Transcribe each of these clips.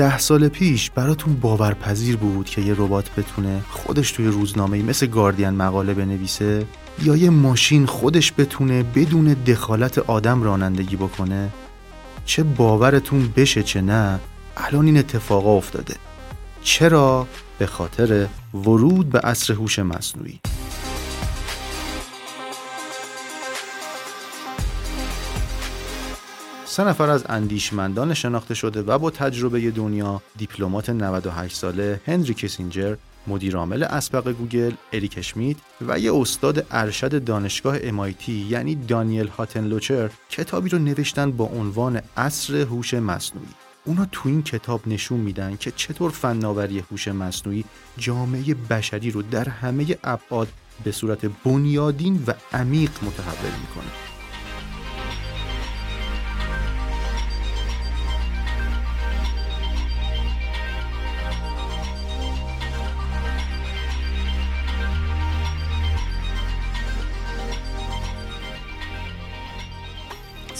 ده سال پیش براتون باورپذیر بود که یه ربات بتونه خودش توی روزنامه مثل گاردین مقاله بنویسه یا یه ماشین خودش بتونه بدون دخالت آدم رانندگی بکنه؟ چه باورتون بشه چه نه الان این اتفاقا افتاده. چرا؟ به خاطر ورود به عصر هوش مصنوعی. سه نفر از اندیشمندان شناخته شده و با تجربه دنیا دیپلمات 98 ساله هنری کسینجر مدیرعامل اسبق گوگل اریک اشمیت و یه استاد ارشد دانشگاه MIT یعنی دانیل هاتنلوچر کتابی رو نوشتن با عنوان عصر هوش مصنوعی. اونا تو این کتاب نشون میدن که چطور فناوری هوش مصنوعی جامعه بشری رو در همه ابعاد به صورت بنیادین و عمیق متحول می‌کنه.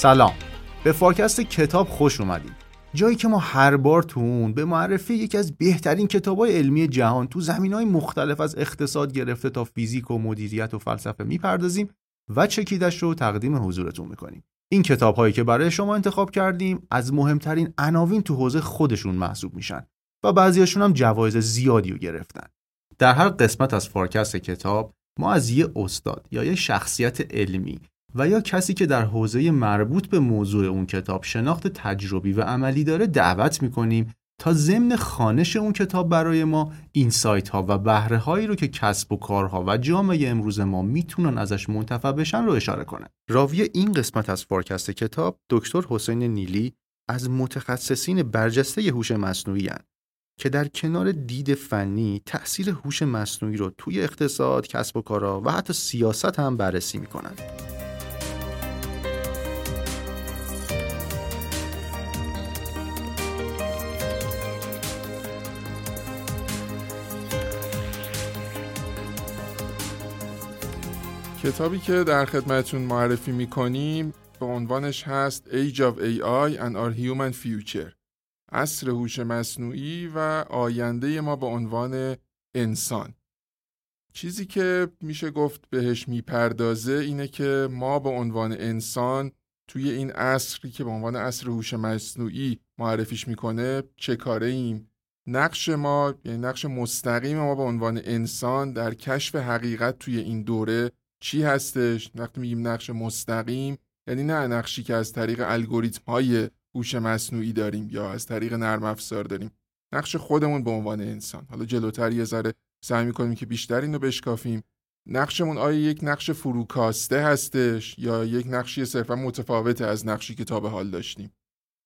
سلام. به فارکست کتاب خوش اومدید. جایی که ما هر بار تو اون به معرفی یکی از بهترین کتابای علمی جهان تو زمینه های مختلف از اقتصاد گرفته تا فیزیک و مدیریت و فلسفه می‌پردازیم و چکیدش رو تقدیم حضورتون می‌کنیم. این کتاب هایی که برای شما انتخاب کردیم از مهمترین عناوین تو حوزه خودشون محسوب میشن و بعضیاشون هم جوایز زیادی رو گرفتن. در هر قسمت از فارکست کتاب ما از یه استاد یا یه شخصیت علمی و یا کسی که در حوزه مربوط به موضوع اون کتاب شناخت تجربی و عملی داره دعوت می‌کنیم تا ضمن خانش اون کتاب برای ما این سایت ها و بهره هایی رو که کسب و کارها و جامعه امروز ما می‌تونن ازش منتفع بشن رو اشاره کنه. راوی این قسمت از فارکست کتاب دکتر حسین نیلی از متخصصین برجسته هوش مصنوعی هن که در کنار دید فنی تأثیر هوش مصنوعی رو توی اقتصاد، کسب و کارها و حتی سیاست هم بررسی می‌کنن. کتابی که در خدمتون معرفی می‌کنیم به عنوانش هست Age of AI and Our Human Future. عصر هوش مصنوعی و آینده ما به عنوان انسان. چیزی که میشه گفت بهش می‌پردازه اینه که ما به عنوان انسان توی این عصری که به عنوان عصر هوش مصنوعی معرفیش می‌کنه چه کاره ایم نقش ما یعنی نقش مستقیم ما به عنوان انسان در کشف حقیقت توی این دوره چی هستش؟ وقتی میگیم نقش مستقیم یعنی نه نقشی که از طریق الگوریتم های هوش مصنوعی داریم یا از طریق نرم افزار داریم. نقش خودمون به عنوان انسان. حالا جلوتر یه ذره سعی می‌کنیم که بیشتر اینو بشکافیم. نقشمون آیا یک نقش فروکاسته هستش یا یک نقشی صرفا متفاوته از نقشی که تا به حال داشتیم؟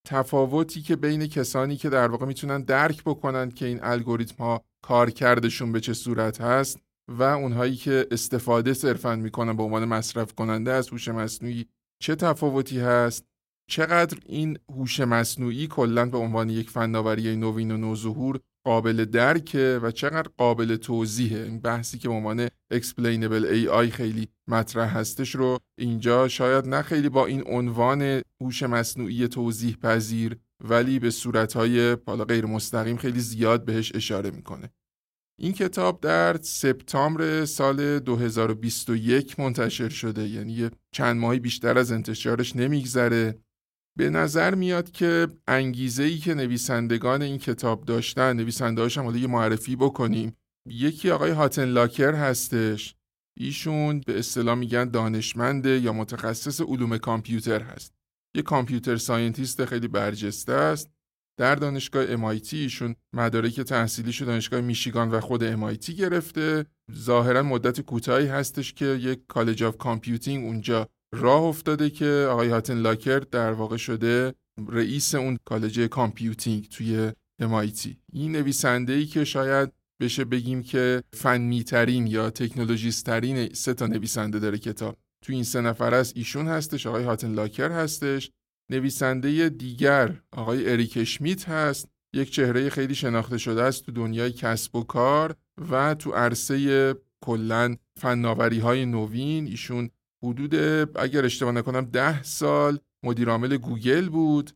تفاوتی که بین کسانی که در واقع می‌تونن درک بکنن که این الگوریتم ها کارکردشون به چه صورت هست و اونهایی که استفاده صرفا می‌کنن به عنوان مصرف کننده از هوش مصنوعی چه تفاوتی هست؟ چقدر این هوش مصنوعی کلا به عنوان یک فناوری نوین و نوظهور قابل درکه و چقدر قابل توضیحه؟ این بحثی که به عنوان explainable AI خیلی مطرح هستش رو اینجا شاید نه خیلی با این عنوان هوش مصنوعی توضیح پذیر ولی به صورتهای حالا غیر مستقیم خیلی زیاد بهش اشاره می‌کنه. این کتاب در سپتامبر سال 2021 منتشر شده. یعنی چند ماهی بیشتر از انتشارش نمیگذره. به نظر میاد که انگیزه ای که نویسندگان این کتاب داشتن نویسنده هم حالا یه معرفی بکنیم. یکی آقای هاتن لاکر هستش. ایشون به اصطلاح میگن دانشمنده یا متخصص علوم کامپیوتر هست. یه computer scientist خیلی برجسته است. در دانشگاه MIT ایشون مدارک تحصیلیش دانشگاه میشیگان و خود MIT گرفته. ظاهرا مدت کوتاهی هستش که یک College of Computing اونجا راه افتاده که آقای هاتن لاکر در واقع شده رئیس اون College Computing توی MIT این نویسنده ای که شاید بشه بگیم که فنیترین یا technologist ترین سه تا نویسنده داره کتاب. تو این سه نفر است ایشون هستش آقای هاتن لاکر هستش. نویسنده دیگر آقای اریک شمیت هست. یک چهره خیلی شناخته شده است تو دنیای کسب و کار و تو عرصه کلا فناوری های نوین. ایشون حدود اگر اشتباه نکنم ده سال مدیرعامل گوگل بود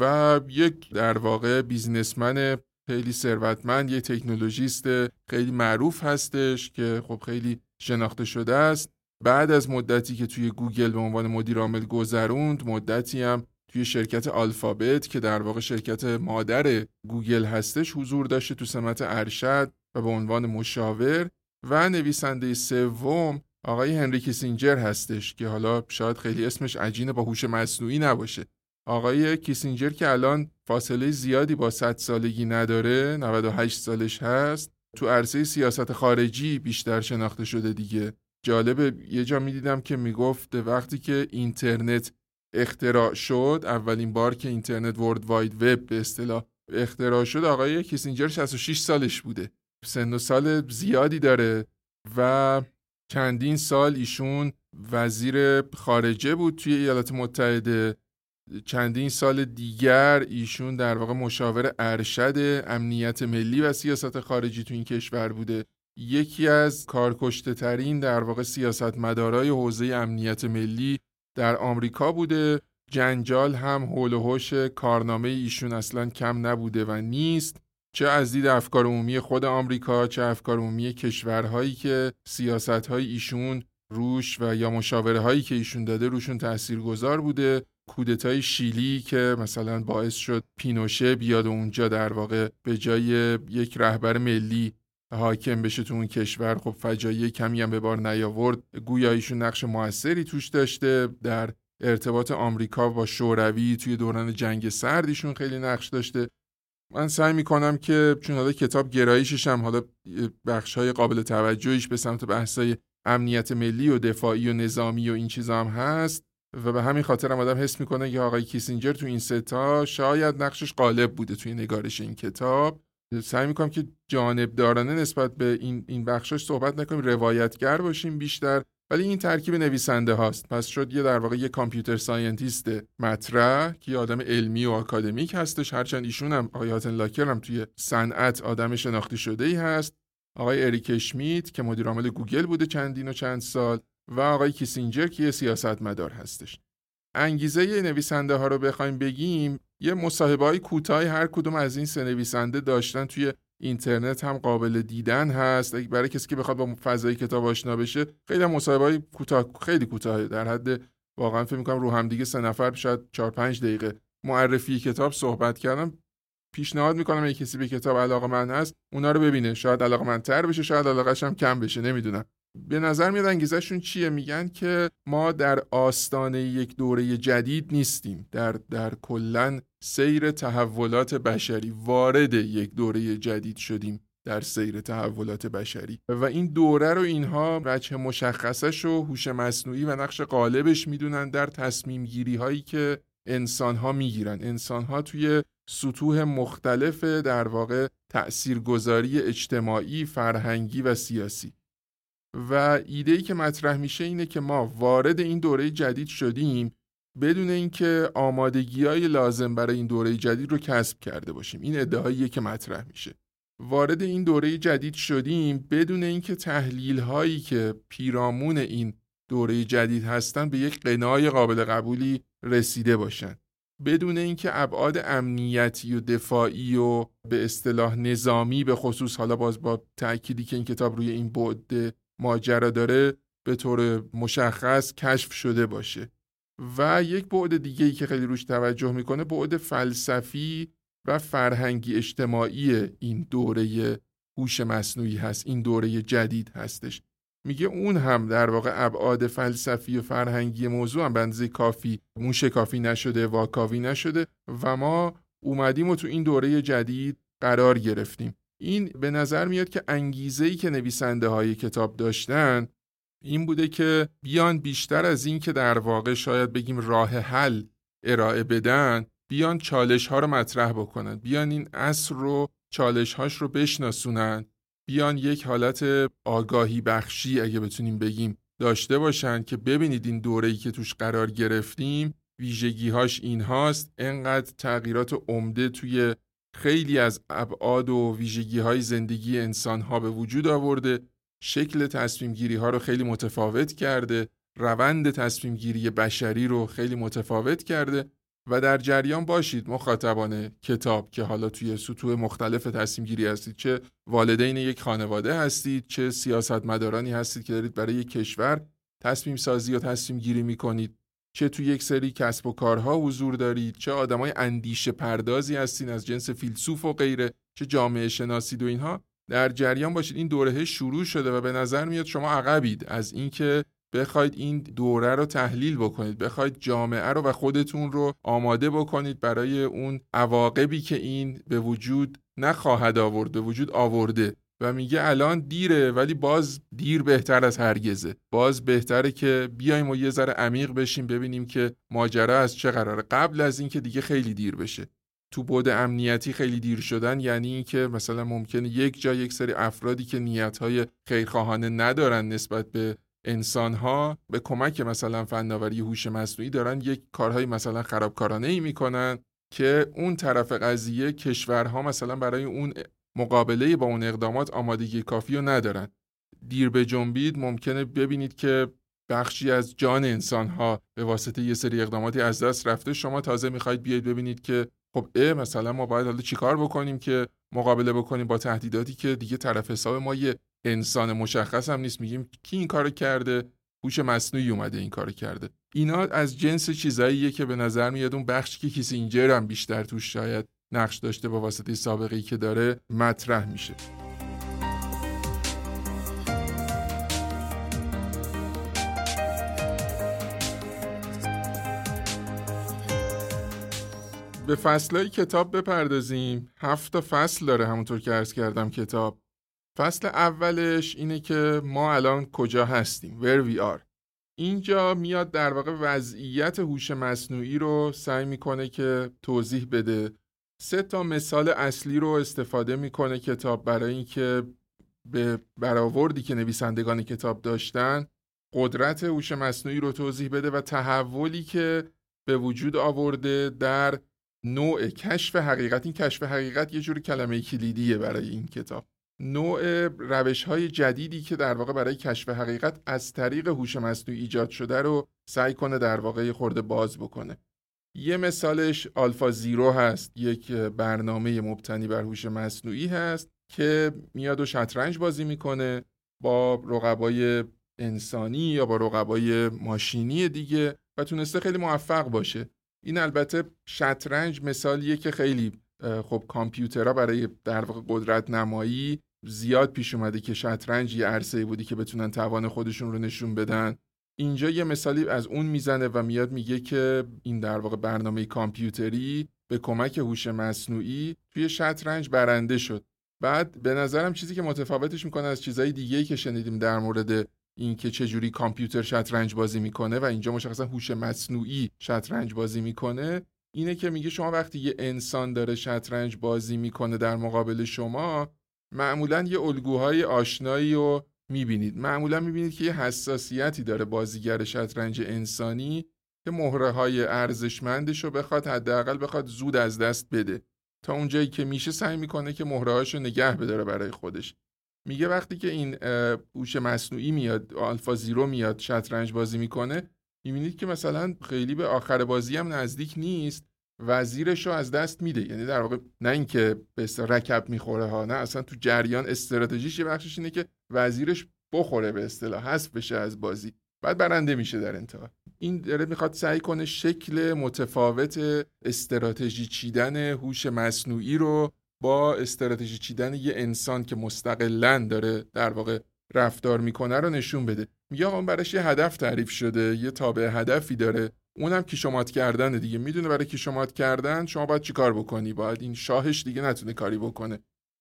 و یک در واقع businessman خیلی ثروتمند یک technologist خیلی معروف هستش که خب خیلی شناخته شده است. بعد از مدتی که توی گوگل به عنوان مدیر عامل گذروند مدتی هم توی شرکت آلفابت که در واقع شرکت مادر گوگل هستش حضور داشته تو سمت ارشد و به عنوان مشاور. و نویسنده سوم آقای هنری کیسینجر هستش که حالا شاید خیلی اسمش عجینه با هوش مصنوعی نباشه. آقای کیسینجر که الان فاصله زیادی با 100 سالگی نداره 98 سالش هست تو عرصه سیاست خارجی بیشتر شناخته شده دیگه. جالبه یه جا می‌دیدم که می‌گفت وقتی که اینترنت اختراع شد اولین بار که اینترنت ورد واید وب به اصطلاح اختراع شد آقای کیسینجر 66 سالش بوده. سن و سال زیادی داره و چندین سال ایشون وزیر خارجه بود توی ایالات متحده. چندین سال دیگر ایشون در واقع مشاور ارشد امنیت ملی و سیاست خارجی تو این کشور بوده. یکی از کارکشته ترین در واقع سیاست مدارای حوزه امنیت ملی در آمریکا بوده جنجال هم حول و حوش کارنامه ایشون اصلا کم نبوده و نیست. چه از دید افکار عمومی خود آمریکا چه افکار عمومی کشورهایی که سیاستهای ایشون روش و یا مشاوره هایی که ایشون داده روشون تاثیرگذار بوده. کودتای شیلی که مثلا باعث شد پینوشه بیاد اونجا در واقع به جای یک رهبر ملی حاکم بشه تو اون کشور خب فجایع کمی هم به بار نیاورد. گویا ایشون نقش موثری توش داشته. در ارتباط آمریکا با شوروی توی دوران جنگ سردیشون خیلی نقش داشته. من سعی می‌کنم که چون حالا کتاب گرایشش هم حالا بخش های قابل توجهیش به سمت بحثای امنیت ملی و دفاعی و نظامی و این چیزا هم هست و به همین خاطر هم آدم حس می‌کنه که آقای کیسینجر تو این ستا شاید نقشش غالب بوده توی نگارش این کتاب. سعی می‌کنم که جانبدارانه نسبت به این این بخشش صحبت نکنیم روایتگر باشیم بیشتر. ولی این ترکیب نویسنده هاست. پس شد یه در واقع یه computer scientist مطرح که یه آدم علمی و آکادمیک هستش. هرچند ایشون هم آقای هاتن لاکر هم توی صنعت آدم شناخته شده ای هست. آقای اریک اشمیت که مدیر عامل گوگل بوده چندین و چند سال و آقای کیسینجر که یه سیاستمدار هستش. انگیزه نویسنده ها رو بخوایم بگیم یه مصاحبه های کوتاه هر کدوم از این سه نویسنده داشتن توی اینترنت هم قابل دیدن هست. برای کسی که بخواد با فضای کتاب آشنا بشه خیلی مصاحبه های کوتاه خیلی کوتاه در حد واقعا فکر می‌کنم رو هم دیگه سه نفر شاید 4 5 دقیقه. معرفی کتاب صحبت کردم. پیشنهاد می‌کنم اگه کسی به کتاب علاقه من هست اونا رو ببینه. شاید علاقه من تر بشه شاید علاقش هم کم بشه. نمی‌دونم. به نظر میاد انگیزشون چیه؟ میگن که ما در آستانه یک دوره جدید نیستیم. در در کلا سیر تحولات بشری وارد یک دوره جدید شدیم در سیر تحولات بشری. و این دوره رو اینها وجه مشخصش و هوش مصنوعی و نقش غالبش می‌دونن در تصمیم گیری هایی که انسان ها می‌گیرن. انسان ها توی سطوح مختلف در واقع تأثیرگذاری اجتماعی، فرهنگی و سیاسی. و ایده ای که مطرح میشه اینه که ما وارد این دوره جدید شدیم بدون اینکه آمادگی های لازم برای این دوره جدید رو کسب کرده باشیم. این ادعاییه که مطرح میشه. وارد این دوره جدید شدیم بدون اینکه تحلیل هایی که پیرامون این دوره جدید هستن به یک قنای قابل قبولی رسیده باشن. بدون اینکه ابعاد امنیتی و دفاعی و به اصطلاح نظامی به خصوص حالا باز با تأکیدی که این کتاب روی این بعد ماجرا داره به طور مشخص کشف شده باشه. و یک بعد دیگه ای که خیلی روش توجه می‌کنه بعد فلسفی و فرهنگی اجتماعی این دوره هوش مصنوعی هست این دوره جدید هستش. میگه اون هم در واقع ابعاد فلسفی و فرهنگی موضوع هم. بنزه کافی موش کافی نشده واکاوی نشده و ما اومدیم و تو این دوره جدید قرار گرفتیم. این به نظر میاد که انگیزه ای که نویسنده های کتاب داشتن این بوده که بیان بیشتر از این که در واقع شاید بگیم راه حل ارائه بدن بیان چالش ها رو مطرح بکنن. بیان این اصر رو چالش هاش رو بشناسونن. بیان یک حالت آگاهی بخشی اگه بتونیم بگیم داشته باشن که ببینید این دوره‌ای که توش قرار گرفتیم ویژگی هاش این هاست. انقدر تغییرات عمده توی خیلی از ابعاد و ویژگی های زندگی انسان ها به وجود آورده. شکل تصمیم گیری ها رو خیلی متفاوت کرده روند تصمیم گیری بشری رو خیلی متفاوت کرده و در جریان باشید مخاطبان کتاب که حالا توی سطوح مختلف تصمیم گیری هستید چه والدین یک خانواده هستید چه سیاستمدارانی هستید که دارید برای یک کشور تصمیم سازی و تصمیم گیری می‌کنید چه توی یک سری کسب و کارها حضور دارید چه آدمای اندیشه پردازی هستین از جنس فیلسوف و غیره چه جامعه شناسید و اینها. در جریان باشید. این دوره شروع شده و به نظر میاد شما عقبید. از اینکه بخواید این دوره رو تحلیل بکنید بخواید جامعه رو و خودتون رو آماده بکنید برای اون عواقبی که این به وجود نخواهد آورد به وجود آورده. و میگه الان دیره ولی باز دیر بهتر از هرگزه. باز بهتره که بیایم و یه ذره عمیق بشیم ببینیم که ماجرا از چه قراره. قبل از اینکه دیگه خیلی دیر بشه. تو بود امنیتی خیلی دیر شدن یعنی اینکه مثلا ممکنه یک جا یک سری افرادی که نیتهای خیرخواهانه ندارن نسبت به انسانها به کمک مثلا فناوری هوش مصنوعی دارن یک کارهای مثلا خرابکارانه ای می‌کنن که اون طرف قضیه کشورها مثلا برای اون مقابله با اون اقدامات آمادگی کافی رو ندارن. دیر به جنبید ممکنه ببینید که بخشی از جان انسانها به واسطه یه سری اقداماتی از دست رفته. شما تازه می‌خواید بیاید ببینید که خب اه مثلا ما باید حالا چیکار بکنیم که مقابله بکنیم با تهدیداتی که دیگه طرف حساب ما یه انسان مشخص هم نیست. میگیم کی این کارو کرده؟ هوش مصنوعی اومده این کارو کرده. اینا از جنس چیزاییه که به نظر میاد اون بخشی که کیسینجر هم بیشتر توش شاید نقش داشته با واسطه سابقه ای که داره مطرح میشه. به فصلهای کتاب بپردازیم. هفت فصل داره همونطور که عرض کردم کتاب. فصل اولش اینه که ما الان کجا هستیم. Where we are. اینجا میاد در واقع وضعیت هوش مصنوعی رو سعی می‌کنه که توضیح بده. سه تا مثال اصلی رو استفاده می‌کنه کتاب برای اینکه به برآوردی که نویسندگان کتاب داشتن قدرت هوش مصنوعی رو توضیح بده و تحولی که به وجود آورده در نوع کشف حقیقت این کشف حقیقت یه جور کلمه کلیدیه برای این کتاب. نوع روش های جدیدی که در واقع برای کشف حقیقت از طریق هوش مصنوعی ایجاد شده رو سعی کنه در واقع خورده باز بکنه. یه مثالش آلفا زیرو هست یک برنامه مبتنی بر هوش مصنوعی هست که میاد و شطرنج بازی می‌کنه با رقبای انسانی یا با رقبای ماشینی دیگه و تونسته خیلی موفق باشه. این البته شطرنج مثالیه که خیلی خب کامپیوترها برای در واقع قدرت نمایی زیاد پیش اومده که شطرنج یه عرصه بودی که بتونن توان خودشون رو نشون بدن. اینجا یه مثالی از اون می‌زنه و میاد میگه که این در واقع برنامه کامپیوتری به کمک هوش مصنوعی توی شطرنج برنده شد. بعد به نظرم چیزی که متفاوتش می‌کنه از چیزهای دیگه که شنیدیم در مورد اینکه چه جوری کامپیوتر شطرنج بازی می‌کنه و اینجا مشخصا هوش مصنوعی شطرنج بازی می‌کنه اینه که میگه شما وقتی یه انسان داره شطرنج بازی می‌کنه در مقابل شما معمولا یه الگوهای آشنایی رو می‌بینید. معمولا می‌بینید که یه حساسیتی داره بازیگر شطرنج انسانی که مهره های ارزشمندش رو بخواد حداقل بخواد زود از دست بده. تا اونجایی که میشه سعی می‌کنه که مهره رو نگه بداره برای خودش. میگه وقتی که این هوش مصنوعی میاد آلفا زیرو میاد شطرنج بازی می‌کنه می‌بینید که مثلا خیلی به آخر بازی هم نزدیک نیست وزیرش رو از دست میده. یعنی در واقع نه اینکه به رکب می‌خوره ها نه اصلا تو جریان استراتژیش یه بخشش اینه که وزیرش بخوره به اصطلاح حذف بشه از بازی. بعد برنده میشه در انتها. این داره می‌خواد سعی کنه شکل متفاوت استراتژی چیدن هوش مصنوعی رو با استراتژی چیدن یه انسان که مستقلا داره در واقع رفتار می‌کنه رو نشون بده. میگه آقا براش یه هدف تعریف شده یه تابع هدفی داره. اونم کیشومات کردن دیگه. می‌دونه برای کیشومات کردن شما باید چیکار بکنی؟ باید این شاهش دیگه نتونه کاری بکنه.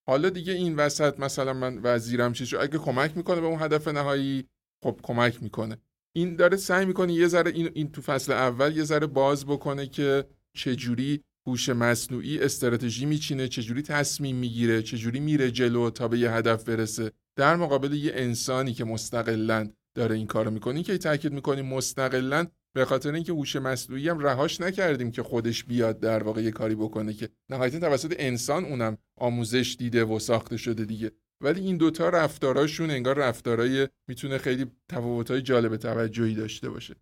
حالا دیگه این وسط مثلا من وزیرم چیزو اگه کمک می‌کنه به اون هدف نهایی خب کمک می‌کنه. این داره سعی می‌کنه یه ذره این, تو فصل اول یه ذره باز بکنه که چجوری هوش مصنوعی استراتژی میچینه چجوری تصمیم می‌گیره چجوری میره جلو تا به یه هدف برسه. در مقابل یه انسانی که مستقلا داره این کارو می‌کنه که تاکید می‌کنیم مستقلا به خاطر اینکه هوش مصنوعی هم رهاش نکردیم که خودش بیاد در واقع یه کاری بکنه که نهایتا توسط انسان اونم آموزش دیده و ساخته شده دیگه. ولی این دوتا رفتاراشون انگار رفتارای می‌تونه خیلی تفاوتهای جالب توجهی داشته باشه.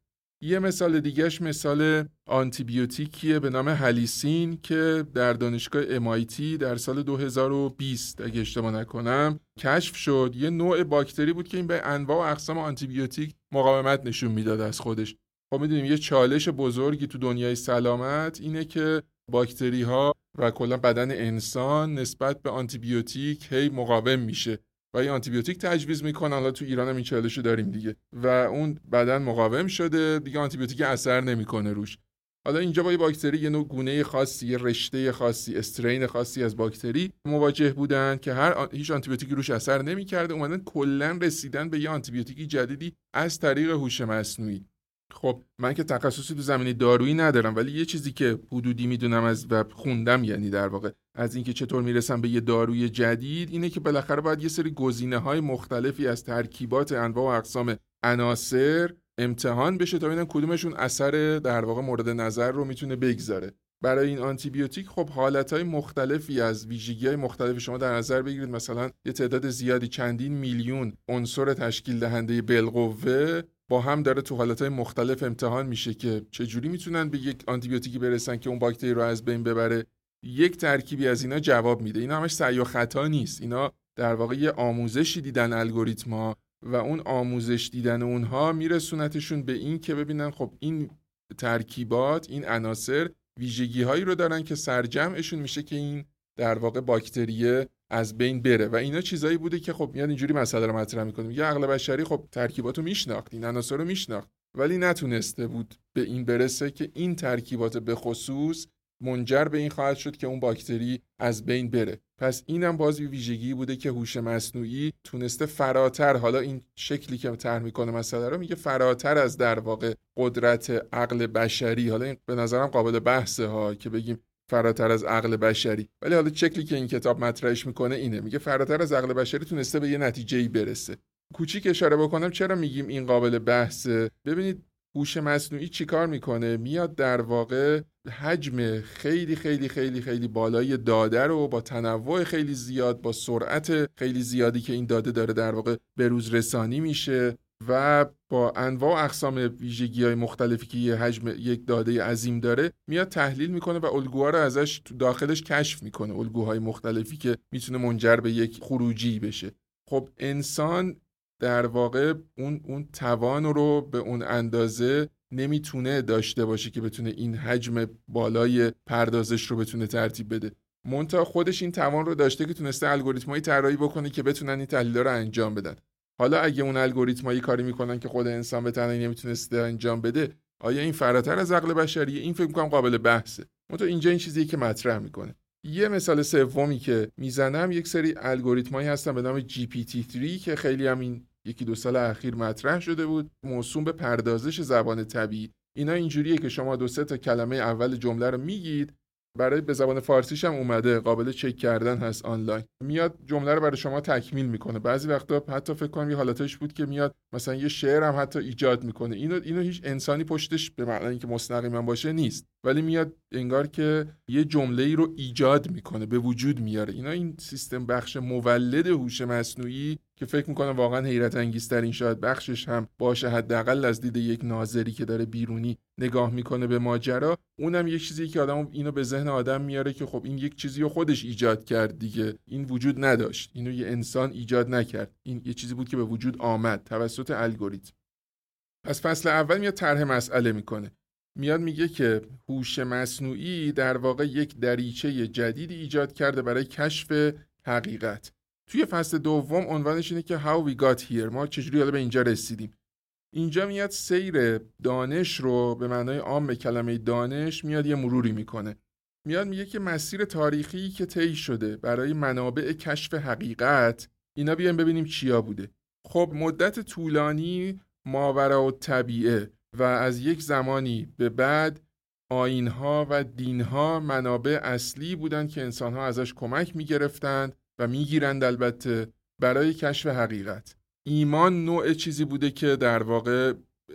یه مثال دیگهش مثال آنتیبیوتیکیه به نام هالیسین که در دانشگاه MIT در سال 2020 اگه اشتباه نکنم کشف شد. یه نوع باکتری بود که این به انواع و اقسام آنتیبیوتیک مقاومت نشون می‌داد از خودش. خب می‌دونیم یه چالش بزرگی تو دنیای سلامت اینه که باکتری ها و کلا بدن انسان نسبت به آنتیبیوتیک هی مقاوم میشه. و یه آنتیبیوتیک تجویز می‌کنن. حالا تو ایران هم این چالشو داریم دیگه. و اون بدن مقاوم شده. دیگه آنتیبیوتیک اثر نمی‌کنه روش. حالا اینجا با یه باکتری یه نوع گونه خاصی یه رشته خاصی استرین خاصی از باکتری مواجه بودن که هر هیچ آنتیبیوتیکی روش اثر نمی‌کرده. اومدن کلا رسیدن به یه آنتیبیوتیکی جدیدی از طریق هوش مصنوعی. خب من که تخصصی تو زمینه دارویی ندارم ولی یه چیزی که حدودی می‌دونم از و خوندم یعنی در واقع از اینکه چطور می‌رسم به یه داروی جدید اینه که بالاخره باید یه سری گزینه های مختلفی از ترکیبات انواع و اقسام عناصر امتحان بشه تا ببینن کدومشون اثر در واقع مورد نظر رو می‌تونه بگذاره. برای این آنتیبیوتیک خب حالتهای مختلفی از ویژگی های مختلف شما در نظر بگیرید. مثلا یه تعداد زیادی چندین میلیون عنصر تشکیل دهنده بالقوه با هم داره تو حالتهای مختلف امتحان میشه که چجوری می‌تونن به یک آنتیبیوتیکی برسن که اون باکتری رو از بین ببره؟ یک ترکیبی از اینا جواب میده. اینا همش سعی و خطا نیست. اینا در واقع یه آموزشی دیدن الگوریتما و اون آموزش دیدن اونها میرسونتشون به این که ببینن خب این ترکیبات این عناصر ویژگی هایی رو دارن که سرجمعشون میشه که این در واقع باکتریه از بین بره. و اینا چیزایی بوده که خب میاد اینجوری مسئله رو مطرح می‌کنه یه عقل بشری خب ترکیبات رو میشناخت این عناصر رو میشناخت. ولی نتونسته بود به این برسه که این ترکیبات به خصوص منجر به این خواهد شد که اون باکتری از بین بره. پس اینم باز ویژگی بوده که هوش مصنوعی تونسته فراتر حالا این شکلی که طرح می‌کنه مسئله رو میگه فراتر از در واقع قدرت عقل بشری. حالا این به نظرم قابل بحثه ها که بگیم فراتر از عقل بشری. ولی حالا شکلی که این کتاب مطرحش می‌کنه اینه. میگه فراتر از عقل بشری تونسته به یه نتیجه ای برسه. کوچیک اشاره بکنم چرا میگیم این قابل بحثه؟ ببینید هوش مصنوعی چیکار می‌کنه؟ میاد در واقع حجم خیلی خیلی خیلی خیلی بالای داده رو با تنوع خیلی زیاد با سرعت خیلی زیادی که این داده داره در واقع بروز رسانی میشه. و با انواع و اقسام ویژگی های مختلفی که یه حجم یک داده عظیم داره میاد تحلیل می‌کنه و الگوها رو ازش تو داخلش کشف می‌کنه. الگوهای مختلفی که می‌تونه منجر به یک خروجی بشه. خب انسان در واقع اون اون توان رو به اون اندازه نمی‌تونه داشته باشه که بتونه این حجم بالای پردازش رو بتونه ترتیب بده. مونتا خودش این توان رو داشته که تونسته الگوریتمایی طراحی بکنه که بتونن این تحلیل رو انجام بدن. حالا اگه اون الگوریتمایی کاری می‌کنن که خود انسان به تنهایی نمی‌تونسته انجام بده آیا این فراتر از عقل بشریه؟ این فکر می‌کنم قابل بحثه. مونتا اینجا این چیزی که مطرح می‌کنه. یه مثال سومی که می‌زنم یک سری الگوریتمایی هستن به نام GPT-3 که خیلی هم این یکی دو سال اخیر مطرح شده بود. موسوم به پردازش زبان طبیعی. اینا اینجوریه که شما دو سه تا کلمه اول جمله رو میگید برای به زبان فارسیش هم اومده قابل چک کردن هست آنلاین. میاد جمله رو برای شما تکمیل می‌کنه. بعضی وقتا حتی فکر کنم یه حالتش بود که میاد مثلا یه شعر هم حتی ایجاد می‌کنه. اینو اینو هیچ انسانی پشتش به معنی اینکه مستقیما باشه نیست. ولی میاد انگار که یه جمله ای رو ایجاد می‌کنه به وجود میاره. اینا این سیستم بخش مولد هوش مصنوعی که فکر می‌کنم واقعا حیرت انگیزترین شاید بخشش هم باشه. حداقل از دید یک ناظری که داره بیرونی نگاه می‌کنه به ماجرا. اونم یک چیزی که آدم اینو به ذهن آدم میاره که خب این یک چیزی رو خودش ایجاد کرد دیگه. این وجود نداشت. اینو یه انسان ایجاد نکرد. این یه چیزی بود که به وجود آمد توسط الگوریتم. پس فصل اول میاد طرح مسئله می‌کنه. میاد میگه که هوش مصنوعی در واقع یک دریچه جدیدی ایجاد کرده برای کشف حقیقت. توی فصل دوم عنوانش اینه که How we got here. ما چجوری حالا به اینجا رسیدیم. اینجا میاد سیر دانش رو به معنای عام کلمه دانش میاد یه مروری می‌کنه. میاد میگه که مسیر تاریخی که طی شده برای منابع کشف حقیقت اینا بیایم ببینیم چیا بوده. خب مدت طولانی ماورا و طبیعه و از یک زمانی به بعد آینها و دینها منابع اصلی بودند که انسانها ازش کمک می‌گرفتند و می‌گیرند البته برای کشف حقیقت. ایمان نوع چیزی بوده که در واقع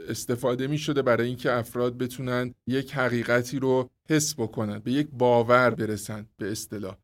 استفاده می شده برای اینکه افراد بتونن یک حقیقتی رو حس بکنن به یک باور برسن به اصطلاح.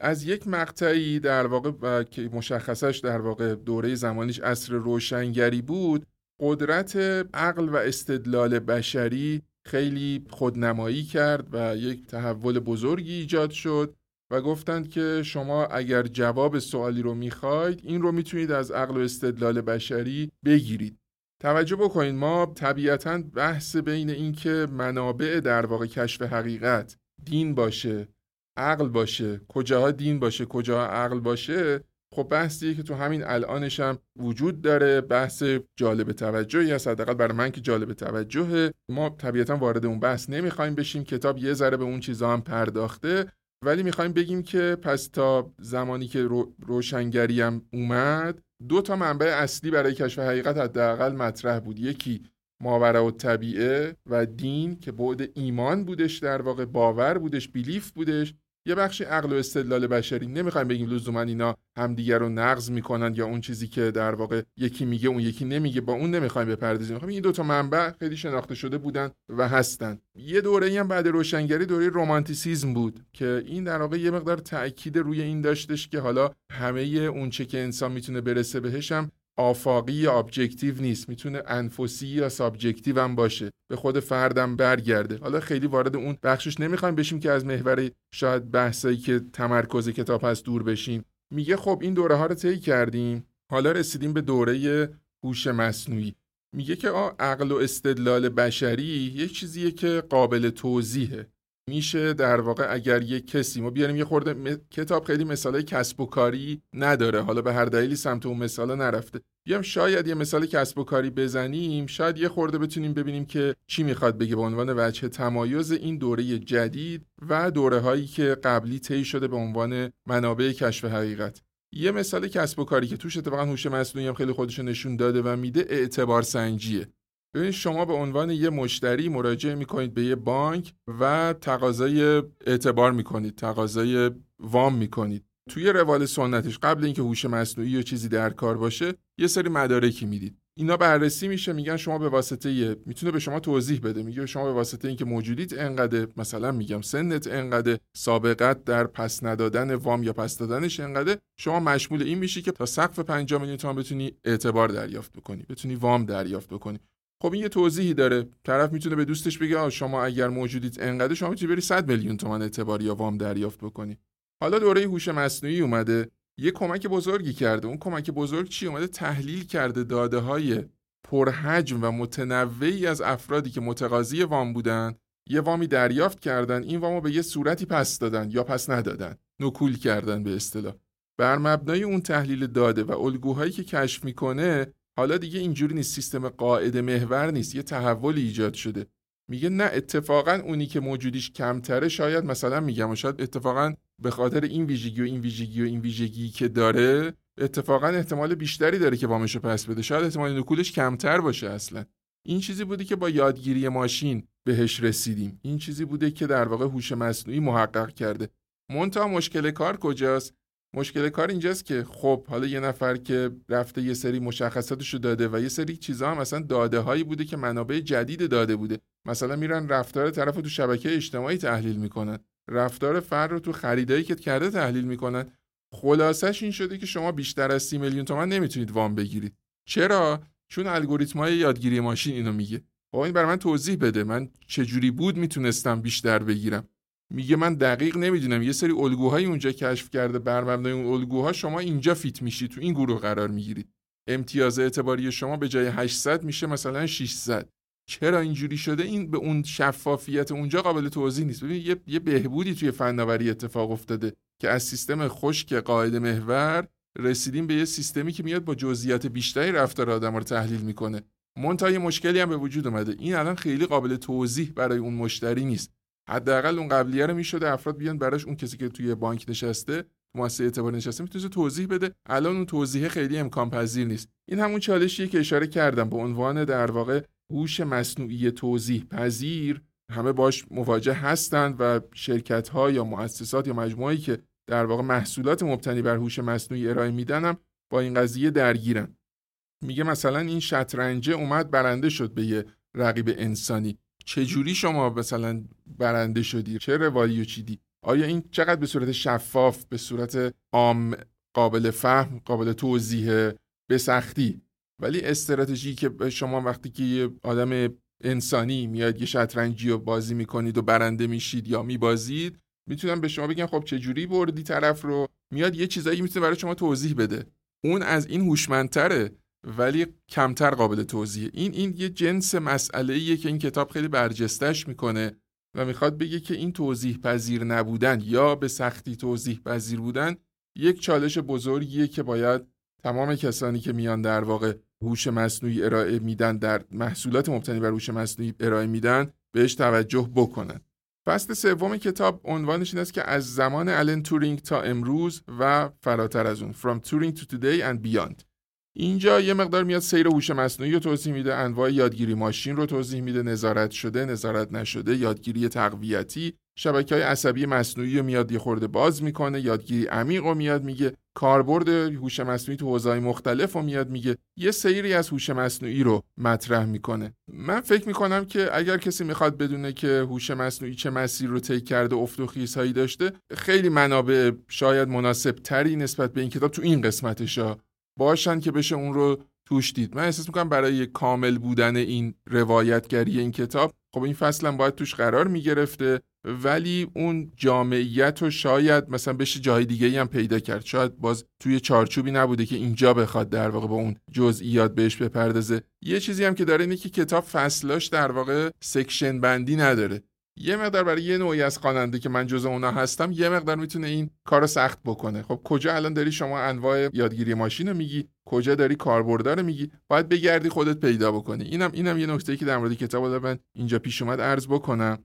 از یک مقطعی در واقع که مشخصش در واقع دوره زمانیش عصر روشنگری بود قدرت عقل و استدلال بشری خیلی خودنمایی کرد و یک تحول بزرگی ایجاد شد. و گفتند که شما اگر جواب سوالی رو می‌خواید این رو می‌تونید از عقل و استدلال بشری بگیرید. توجه بکنید ما طبیعتا بحث بین اینکه منابع در واقع کشف حقیقت دین باشه عقل باشه کجاها دین باشه کجاها عقل باشه خب بحثیه که تو همین الانش هم وجود داره. بحث جالب توجهی هست حداقل برای من که جالب توجهه. ما طبیعتا وارد اون بحث نمی‌خوایم بشیم. کتاب یه ذره به اون چیزا هم پرداخته. ولی می‌خوایم بگیم که پس تا زمانی که رو روشنگری هم اومد دو تا منبع اصلی برای کشف حقیقت حداقل مطرح بود. یکی ماورا و طبیعه و دین که بعد ایمان بودش در واقع باور بودش بیلیف بودش. یه بخشی عقل و استدلال بشری. نمی‌خوایم بگیم لزوما اینا همدیگر رو نقض می‌کنن یا اون چیزی که در واقع یکی میگه اون یکی نمیگه. با اون نمی‌خوایم بپردازیم. می‌خوایم این دو تا منبع خیلی شناخته شده بودن و هستن. یه دوره هم بعد روشنگری دوره رمانتیسیزم بود که این در واقع یه مقدار تاکید روی این داشتش که حالا همه اون چه که انسان می‌تونه برسه بهش هم آفاقی یا objective نیست. می‌تونه انفسی یا subjective هم باشه. به خود فردم برگرده. حالا خیلی وارد اون بخشش نمی‌خوایم بشیم که از محور شاید بحثایی که تمرکز کتاب هست دور بشیم. میگه خب این دوره ها رو طی کردیم. حالا رسیدیم به دوره هوش مصنوعی. میگه که عقل و استدلال بشری یه چیزیه که قابل توضیحه. میشه در واقع اگر یه کسی ما بیاریم یه خورده کتاب خیلی مثالای کسب و کاری نداره. حالا به هر دلیلی سمت اون مثالا نرفته. بیام شاید یه مثال کسب و کاری بزنیم. شاید یه خورده بتونیم ببینیم که چی می‌خواد بگه به عنوان وجه تمایز این دوره جدید و دوره هایی که قبلی طی شده به عنوان منابع کشف حقیقت. یه مثال کسب و کاری که توش اتفاقا هوش مصنوعی هم خیلی خودش نشون داده و میده اعتبار سنجیه. ببینید شما به عنوان یه مشتری مراجعه می‌کنید به یه بانک و تقاضای اعتبار می‌کنید تقاضای وام می‌کنید. توی روال سنتش قبل اینکه هوش مصنوعی یا چیزی در کار باشه یه سری مدارکی می‌دید. اینا بررسی میشه میگن شما به واسطه می‌تونه به شما توضیح بده. میگه شما به واسطه اینکه موجودیت انقدر مثلا میگم سنت انقدر سابقت در پس ندادن وام یا پس دادنش انقدر شما مشمول این میشی که تا سقف 5 میلیون تومان بتونی اعتبار دریافت بکنی بتونی وام دریافت بکنی. خب این یه توضیحی داره. طرف می‌تونه به دوستش بگه شما اگر موجودیت انقدر شما می‌تونی بری 100 میلیون تومان اعتبار یا وام دریافت بکنی. حالا دوره هوش مصنوعی اومده. یه کمک بزرگی کرده. اون کمک بزرگ چی اومده؟ تحلیل کرده داده های پرحجم و متنوعی از افرادی که متقاضی وام بودن. یه وامی دریافت کردن. این وامو به یه صورتی پس دادن یا پس ندادن. نکول کردن به اصطلاح. بر مبنای اون تحلیل داده و الگوهایی که کشف می‌کنه حالا دیگه اینجوری نیست سیستم قاعده محور نیست یه تحول ایجاد شده. میگه نه اتفاقا اونی که موجودیش کمتره شاید مثلا میگم و شاید اتفاقا به خاطر این ویژگی و این ویژگی و این ویژگی که داره اتفاقا احتمال بیشتری داره که وامشو پس بده. شاید احتمال نکولش کمتر باشه اصلا. این چیزی بوده که با یادگیری ماشین بهش رسیدیم. این چیزی بوده که در واقع هوش مصنوعی محقق کرده. مونتا مشکل کار کجاست؟ مشکل کار اینجاست که خب حالا یه نفر که رفته یه سری مشخصاتشو داده و یه سری چیزا هم مثلا داده هایی بوده که منابع جدید داده بوده. مثلا میرن رفتار طرف تو شبکه اجتماعی تحلیل می‌کنن. رفتار فرد رو تو خریدایی که کرده تحلیل می‌کنن. خلاصش این شده که شما بیشتر از سی میلیون تومن نمی‌تونید وام بگیرید. چرا؟ چون الگوریتم های یادگیری ماشین اینو میگه. با این برای من توضیح بده. من چجوری بود می‌تونستم بیشتر بگیرم؟ میگه من دقیق نمی‌دونم. یه سری الگوهایی اونجا کشف کرده بر مبنای اون الگوها شما اینجا فیت میشید تو این گروه قرار می‌گیرید. امتیاز اعتباری شما به جای 800 میشه مثلا 600 چرا اینجوری شده؟ این به اون شفافیت اونجا قابل توضیح نیست. ببین یه, یه بهبودی توی فناوری اتفاق افتاده که از سیستم خشک قاعده محور رسیدیم به یه سیستمی که میاد با جزئیات بیشتری رفتار آدم رو تحلیل می‌کنه. منتها یه مشکلی هم به وجود اومده. این الان خیلی قابل توضیح برای اون مشتری نیست. حداقل اون قبلیه رو می‌شده افراد بیان براش اون کسی که توی بانک نشسته مؤسسه اعتبار نشسته می‌تونه توضیح بده. الان اون توضیح خیلی امکان پذیر نیست. این همون چالشیه که اشاره کردم به عنوان در واقع هوش مصنوعی توضیح پذیر. همه باش مواجه هستند و شرکت ها یا مؤسسات یا مجموعه‌ای که در واقع محصولات مبتنی بر هوش مصنوعی ارائه میدن با این قضیه درگیرن. میگه مثلا این شطرنجه اومد برنده شد به یه رقیب انسانی. چجوری شما مثلا برنده شدی؟ چه روالی و چیدی؟ آیا این چقدر به صورت شفاف به صورت عام قابل فهم قابل توضیح به سختی؟ ولی استراتژی که شما وقتی که یه آدم انسانی میاد یه شطرنجی رو بازی می‌کنید و برنده میشید یا میبازید می‌تونم به شما بگم خب چه جوری بردی طرف رو؟ میاد یه چیزایی می‌تونه برای شما توضیح بده. اون از این هوشمندتره. ولی کمتر قابل توضیح این این یه جنس مسئله ایه که این کتاب خیلی برجستش می‌کنه و می‌خواد بگه که این توضیح پذیر نبودن یا به سختی توضیح پذیر بودن یک چالش بزرگیه که باید تمام کسانی که میان در واقع هوش مصنوعی ارائه میدن در محصولات مبتنی بر هوش مصنوعی ارائه میدن بهش توجه بکنن. فصل سوم کتاب عنوانش این است که از زمان الن تورینگ تا امروز و فراتر از اون From Turing to Today and Beyond. اینجا یه مقدار میاد سیر هوش مصنوعی رو توضیح میده انواع یادگیری ماشین رو توضیح میده نظارت شده نظارت نشده یادگیری تقویتی شبکه های عصبی مصنوعی رو میاد یه خورده باز می‌کنه یادگیری عمیق رو میاد میگه کاربرد هوش مصنوعی تو حوزه‌های مختلف رو میاد میگه یه سیری از هوش مصنوعی رو مطرح می‌کنه. من فکر می‌کنم که اگر کسی می‌خواد بدونه که هوش مصنوعی چه مسیر رو طی کرده افت و خیزهایی داشته خیلی منابع شاید مناسب تری نسبت به این کتاب تو این قسمتشا باشن که بشه اون رو توش دید. من احساس می‌کنم برای کامل بودن این روایتگری این کتاب خب این فصل هم باید توش قرار می‌گرفته ولی اون جامعیت رو شاید مثلا بشه جای دیگه هم پیدا کرد. شاید باز توی چارچوبی نبوده که اینجا بخواد در واقع با اون جزئیات بهش بپردازه. یه چیزی هم که داره اینه که کتاب فصلاش در واقع section بندی نداره. یه مقدار برای یه نوعی از خواننده که من جز اونا هستم یه مقدار می‌تونه این کار سخت بکنه. خب کجا الان داری شما انواع یادگیری ماشین رو میگی؟ کجا داری کاربردار رو میگی؟ باید بگردی خودت پیدا بکنی. اینم اینم یه نکته که در مورد کتاب من اینجا پیش اومد عرض بکنم.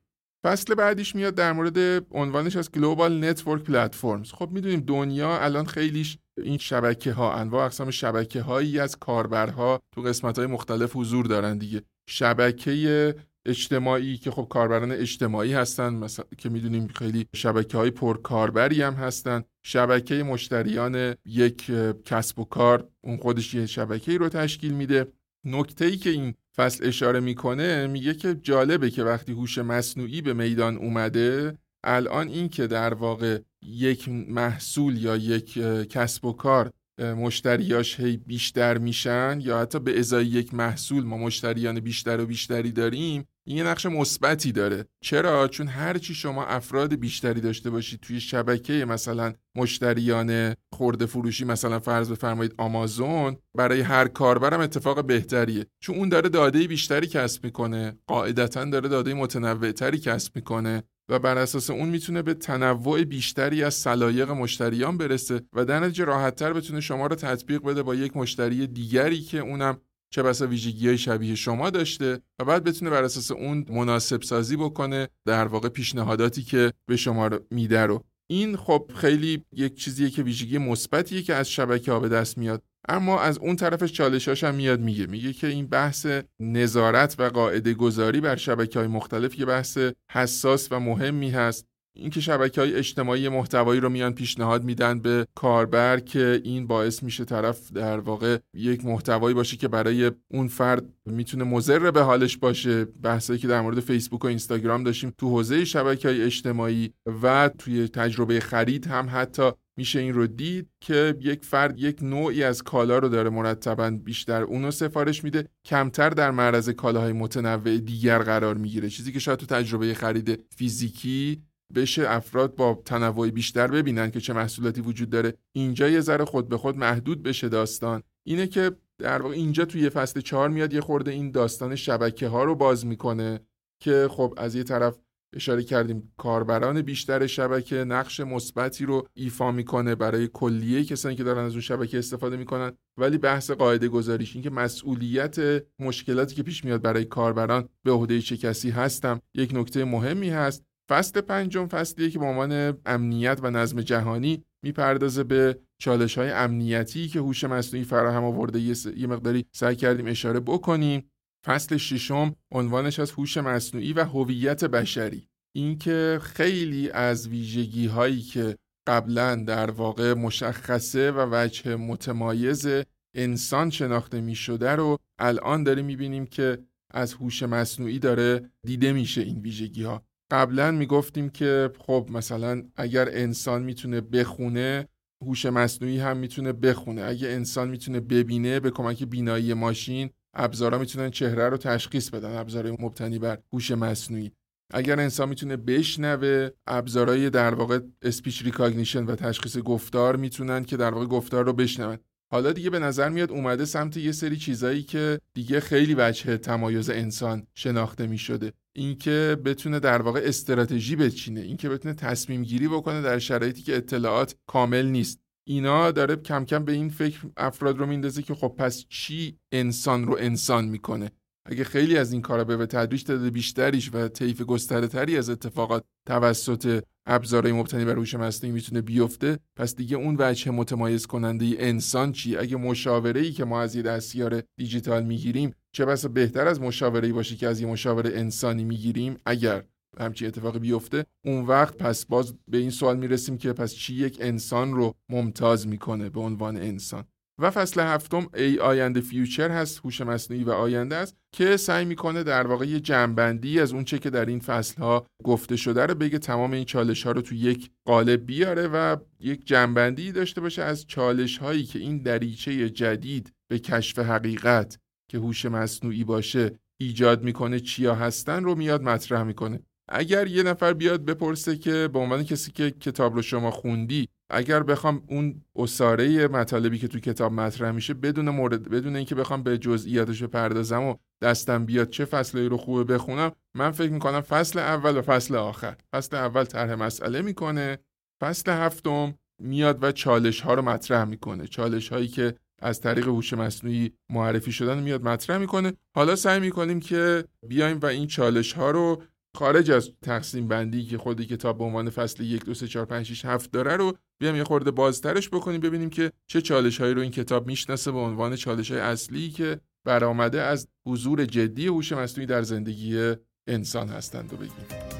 فصل بعدیش میاد در مورد عنوانش از global network platforms خب می‌دونیم دنیا الان خیلیش این شبکه ها انواع اقسام شبکه هایی از کاربرها تو قسمت های مختلف حضور دارن دیگه. شبکه اجتماعی که خب کاربران اجتماعی هستن مثلا که می‌دونیم خیلی شبکه های کاربری هم هستن. شبکه مشتریان یک کسب و کار اون خودش یه شبکه رو تشکیل میده. نکته ای که این فصل اشاره می‌کنه میگه که جالبه که وقتی هوش مصنوعی به میدان اومده الان این که در واقع یک محصول یا یک کسب و کار مشتریاش هی بیشتر میشن یا حتی به ازای یک محصول ما مشتریان بیشتر و بیشتری داریم این یه نقش مثبتی داره. چرا؟ چون هرچی شما افراد بیشتری داشته باشید توی شبکه مثلا مشتریان خورده فروشی مثلا فرض بفرمایید آمازون برای هر کاربرم اتفاق بهتریه. چون اون داره داده بیشتری کسب می‌کنه. قاعدتا داره داده متنوعتری کسب می‌کنه و بر اساس اون می‌تونه به تنوع بیشتری از سلایق مشتریان برسه و در نتیجه راحتتر بتونه شما رو تطبیق بده با یک مشتری دیگری که اونم چه بسا ویژگی های شبیه شما داشته و بعد بتونه بر اساس اون مناسب سازی بکنه در واقع پیشنهاداتی که به شما میده رو. این خب خیلی یک چیزیه که ویژگی مثبتیه که از شبکه ها به دست میاد. اما از اون طرفش چالشاش هم میاد میگه. میگه که این بحث نظارت و قاعده گذاری بر شبکه های مختلف یه بحث حساس و مهمی هست. اینکه شبکه های اجتماعی محتوایی رو میان پیشنهاد میدن به کاربر که این باعث میشه طرف در واقع یک محتوایی باشه که برای اون فرد می‌تونه مضر به حالش باشه. بحثایی که در مورد فیسبوک و اینستاگرام داشتیم تو حوزه شبکه های اجتماعی و توی تجربه خرید هم حتی میشه این رو دید که یک فرد یک نوعی از کالا رو داره مرتبا بیشتر اونو سفارش میده کمتر در معرض کالاهای متنوع دیگر قرار می‌گیره. چیزی که شاید تو تجربه خرید فیزیکی بشه افراد با تنوع بیشتر ببینن که چه محصولاتی وجود داره. اینجا یه ذره خود به خود محدود بشه داستان. اینه که در واقع اینجا توی فصل چهار میاد یه خورده این داستان شبکه ها رو باز می‌کنه که خب از یه طرف اشاره کردیم کاربران بیشتر شبکه نقش مثبتی رو ایفا می‌کنه برای کلیه کسانی که دارن از اون شبکه استفاده می‌کنن. ولی بحث قاعده گذاریش این که مسئولیت مشکلاتی که پیش میاد برای کاربران به عهده چه کسی هستم یک نکته مهمی هست. فصل پنجم فصلیه که به عنوان امنیت و نظم جهانی می‌پردازه به چالش های امنیتی که هوش مصنوعی فراهم آورده. یه مقداری سعی کردیم اشاره بکنیم. فصل ششم عنوانش از هوش مصنوعی و هویت بشری. اینکه خیلی از ویژگی هایی که قبلا در واقع مشخصه و وجه متمایز انسان شناخته می شده رو الان داریم می بینیم که از هوش مصنوعی داره دیده میشه این ویژگی ها قبلا می‌گفتیم که خب مثلا اگر انسان می‌تونه بخونه هوش مصنوعی هم می‌تونه بخونه. اگه انسان می‌تونه ببینه به کمک بینایی ماشین ابزارا می‌تونن چهره رو تشخیص بدن ابزار مبتنی بر هوش مصنوعی. اگر انسان می‌تونه بشنوه ابزارهای در واقع speech recognition و تشخیص گفتار می‌تونن که در واقع گفتار رو بشنون. حالا دیگه به نظر میاد اومده سمت یه سری چیزایی که دیگه خیلی وجه تمایز انسان شناخته می‌شده. اینکه بتونه در واقع استراتژی بچینه اینکه بتونه تصمیم گیری بکنه در شرایطی که اطلاعات کامل نیست. اینا داره کم کم به این فکر افراد رو میندازه که خب پس چی انسان رو انسان می‌کنه؟ اگه خیلی از این کارا به تدریج تعداد بیشتریش و طیف گسترده از اتفاقات توسط ابزارهای مبتنی بر هوش مصنوعی می‌تونه بیفته پس دیگه اون وجه متمایز کننده انسان چی؟ اگه مشاوره ای که ما از یه دستیار دیجیتال می‌گیریم چه بسا بهتر از مشاوره ای باشه که از یه مشاوره انسانی می‌گیریم؟ اگر همچی اتفاقی بیفته اون وقت پس باز به این سوال می‌رسیم که پس چی یک انسان رو ممتاز می‌کنه به عنوان انسان؟ و فصل هفتم ای آینده فیوچر هست هوش مصنوعی و آینده است که سعی می‌کنه در واقع یه جنبندی از اون چه که در این فصل ها گفته شده رو بگه تمام این چالش ها رو تو یک قالب بیاره و یک جنبندی داشته باشه از چالش هایی که این دریچه جدید به کشف حقیقت که هوش مصنوعی باشه ایجاد می‌کنه چیا هستن رو میاد مطرح می‌کنه. اگر یه نفر بیاد بپرسه که به عنوان کسی که کتاب رو شما خوندی اگر بخوام اون اساره مطالبی که تو کتاب مطرح میشه بدون مورد بدون اینکه بخوام به جزئیاتش بپردازم و دستم بیاد چه فصلی رو خوبه بخونم من فکر می‌کنم فصل اول و فصل آخر. فصل اول طرح مسئله می‌کنه فصل هفتم میاد و چالش ها رو مطرح می‌کنه. چالش هایی که از طریق هوش مصنوعی معرفی شدن میاد مطرح می‌کنه. حالا سعی می‌کنیم که بیایم و این چالش ها رو خارج از تقسیم بندی که خود کتاب به عنوان فصل یک دو سه چهار پنج شیش هفت داره رو بیام یه خورده بازترش بکنیم ببینیم که چه چالش هایی رو این کتاب می‌شناسه به عنوان چالش های اصلی که برآمده از حضور جدی هوش مصنوعی در زندگی انسان هستند و بگیم.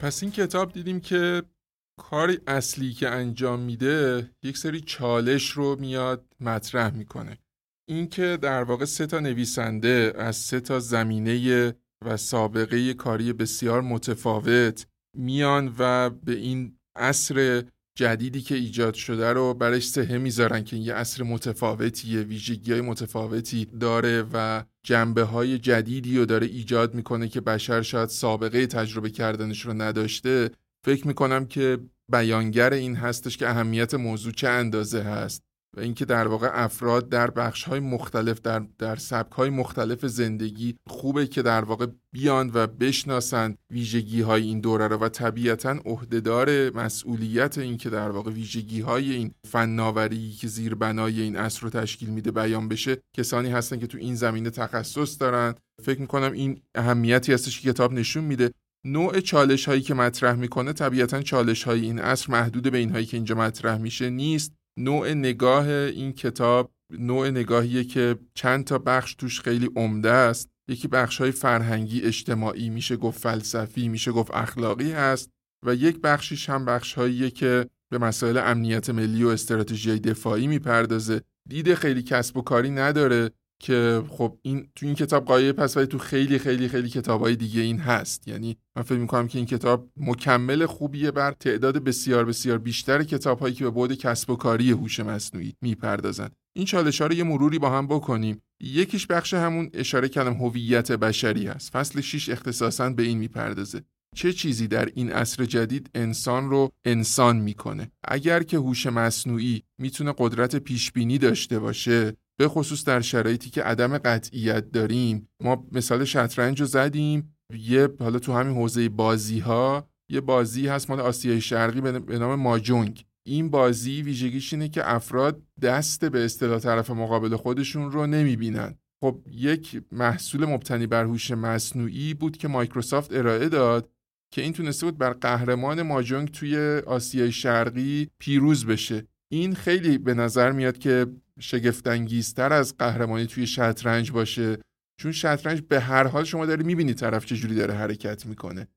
پس این کتاب دیدیم که کار اصلی که انجام میده یک سری چالش رو میاد مطرح می‌کنه. اینکه در واقع سه تا نویسنده از سه تا زمینه و سابقه کاری بسیار متفاوت میان و به این عصر جدیدی که ایجاد شده رو برش سهه می‌ذارن که یه عصر متفاوتیه ویژگی های متفاوتی داره و جنبه های جدیدی رو داره ایجاد می‌کنه که بشر شاید سابقه تجربه کردنش رو نداشته. فکر می‌کنم که بیانگر این هستش که اهمیت موضوع چه اندازه هست. و اینکه در واقع افراد در بخش های مختلف در, در سبک های مختلف زندگی خوبه که در واقع بیان و بشناسند ویژگی های این دوره رو و طبیعتا عهدهدار مسئولیت این که در واقع ویژگی های این فناوری که زیربنای این اصر رو تشکیل میده بیان بشه. کسانی هستن که تو این زمینه تخصص دارن. فکر می‌کنم این اهمیتی هستش که کتاب نشون میده. نوع چالش هایی که مطرح می‌کنه طبیعتا چالش های این اصر محدود به این هایی که اینجا مطرح میشه نیست. نوع نگاه این کتاب نوع نگاهیه که چند تا بخش توش خیلی عمده است. یکی بخش های فرهنگی اجتماعی میشه گفت فلسفی میشه گفت اخلاقی هست و یک بخشیش هم بخش که به مسائل امنیت ملی و استراتژی دفاعی می‌پردازه. دید خیلی کسب و کاری نداره. که خب این تو این کتاب قایه پس ولی تو خیلی خیلی خیلی کتابای دیگه این هست. یعنی من فکر می‌کنم که این کتاب مکمل خوبیه بر تعداد بسیار بسیار بیشتر کتابهایی که به بعد کسب و کاری هوش مصنوعی می‌پردازن این چالش ها رو یه مروری با هم بکنیم. یکیش بخش همون اشاره کردم هویت بشری هست. فصل 6 اختصاصا به این می‌پردازه. چه چیزی در این عصر جدید انسان رو انسان می‌کنه؟ اگر که هوش مصنوعی می‌تونه قدرت پیش بینی داشته باشه به خصوص در شرایطی که عدم قطعیت داریم ما مثال شطرنج رو زدیم. یه حالا تو همین حوزه بازی ها یه بازی هست مال آسیای شرقی به نام ماجونگ. این بازی ویژگیش اینه که افراد دست به اصطلاح طرف مقابل خودشون رو نمی‌بینن. خب یک محصول مبتنی بر هوش مصنوعی بود که مایکروسافت ارائه داد که این تونسته بود بر قهرمان ماجونگ توی آسیای شرقی پیروز بشه. این خیلی به نظر میاد که شگفتانگیزتر از قهرمانی توی شطرنج باشه. چون شطرنج به هر حال شما داره می‌بینید طرف چجوری داره حرکت می‌کنه.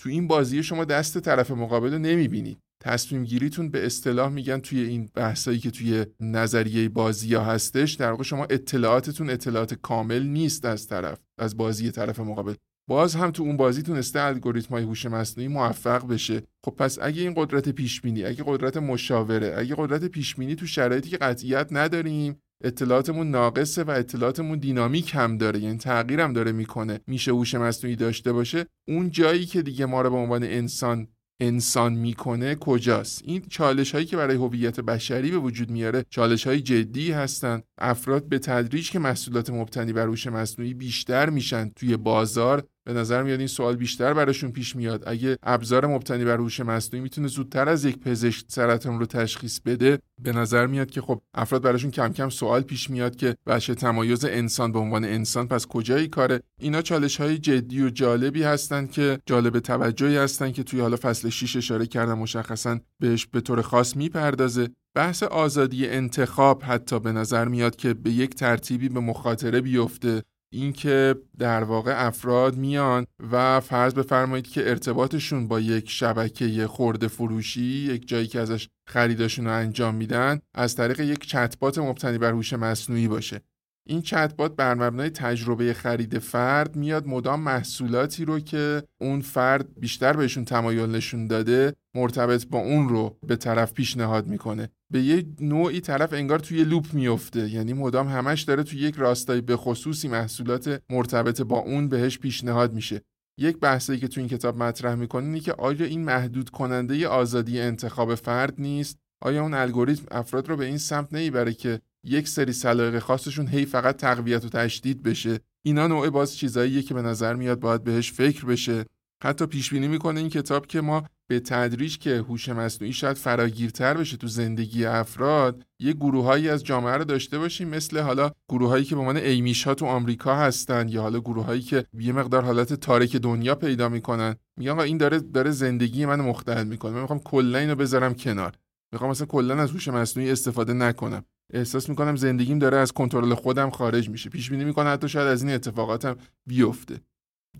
تو این بازی شما دست طرف مقابل رو نمی‌بینید تصمیم گیریتون به اصطلاح میگن توی این بحثایی که توی نظریه بازی ها هستش در واقع شما اطلاعاتتون اطلاعات کامل نیست از طرف از بازی طرف مقابل. باز هم تو اون بازی تونسته الگوریتم های هوش مصنوعی موفق بشه. خب پس اگه این قدرت پیش بینی اگه قدرت مشاوره اگه قدرت پیش بینی تو شرایطی که قطعیت نداریم اطلاعاتمون ناقصه و اطلاعاتمون دینامیک هم داره یعنی تغییر هم داره می‌کنه. میشه هوش مصنوعی داشته باشه. اون جایی که دیگه ما رو به عنوان انسان انسان می‌کنه کجاست؟ این چالش هایی که برای هویت بشری به وجود میاره چالش های جدی هستند افراد به تدریج که محصولات مبتنی بر هوش مصنوعی بیشتر میشن توی بازار به نظر میاد این سوال بیشتر براشون پیش میاد. اگه ابزار مبتنی بر هوش مصنوعی می‌تونه زودتر از یک پزشک سرطان رو تشخیص بده به نظر میاد که خب افراد براشون کم کم سوال پیش میاد که بچه تمایز انسان به عنوان انسان پس کجایی کاره؟ اینا چالش های جدی و جالبی هستند که جالب توجهی هستند که توی حالا فصل 6 اشاره کردم مشخصا بهش به طور خاص می‌پردازه. بحث آزادی انتخاب حتی به نظر میاد که به یک ترتیبی به مخاطره بیفته. اینکه در واقع افراد میان و فرض بفرمایید که ارتباطشون با یک شبکه خورده فروشی یک جایی که ازش خریداشون رو انجام میدن از طریق یک چتبات مبتنی بر هوش مصنوعی باشه. این چتبات بر مبنای تجربه خرید فرد میاد مدام محصولاتی رو که اون فرد بیشتر بهشون تمایل نشون داده مرتبط با اون رو به طرف پیشنهاد می‌کنه. به یه نوعی طرف انگار توی لوپ میفته یعنی مدام همش داره توی یک راستایی به خصوصی محصولات مرتبط با اون بهش پیشنهاد میشه. یک بحثی که تو این کتاب مطرح می‌کنه اینه که آیا این محدود کننده آزادی انتخاب فرد نیست؟ آیا اون الگوریتم افراد رو به این سمت نمی‌بره که یک سری سلاقه خاصشون هی فقط تقویت و تشدید بشه. اینا نوع باز چیزاییه که به نظر میاد باید بهش فکر بشه. حتی پیش بینی می‌کنه این کتاب که ما به تدریج که هوش مصنوعی شاید فراگیرتر بشه تو زندگی افراد یه گروههایی از جامعه رو داشته باشیم مثل حالا گروههایی که به عنوان ایمیش ها تو آمریکا هستن یا حالا گروههایی که یه مقدار حالت تاریک دنیا پیدا می‌کنن. میگن این داره داره زندگی من مختل می‌کنه. من می‌خوام کلا اینو بذارم کنار. می‌خوام مثلا کلا از هوش مصنوعی استفاده نکنم. احساس می‌کنم زندگیم داره از کنترل خودم خارج میشه. پیش بینی می‌کنه حتی شاید از این اتفاقاتم بیفته.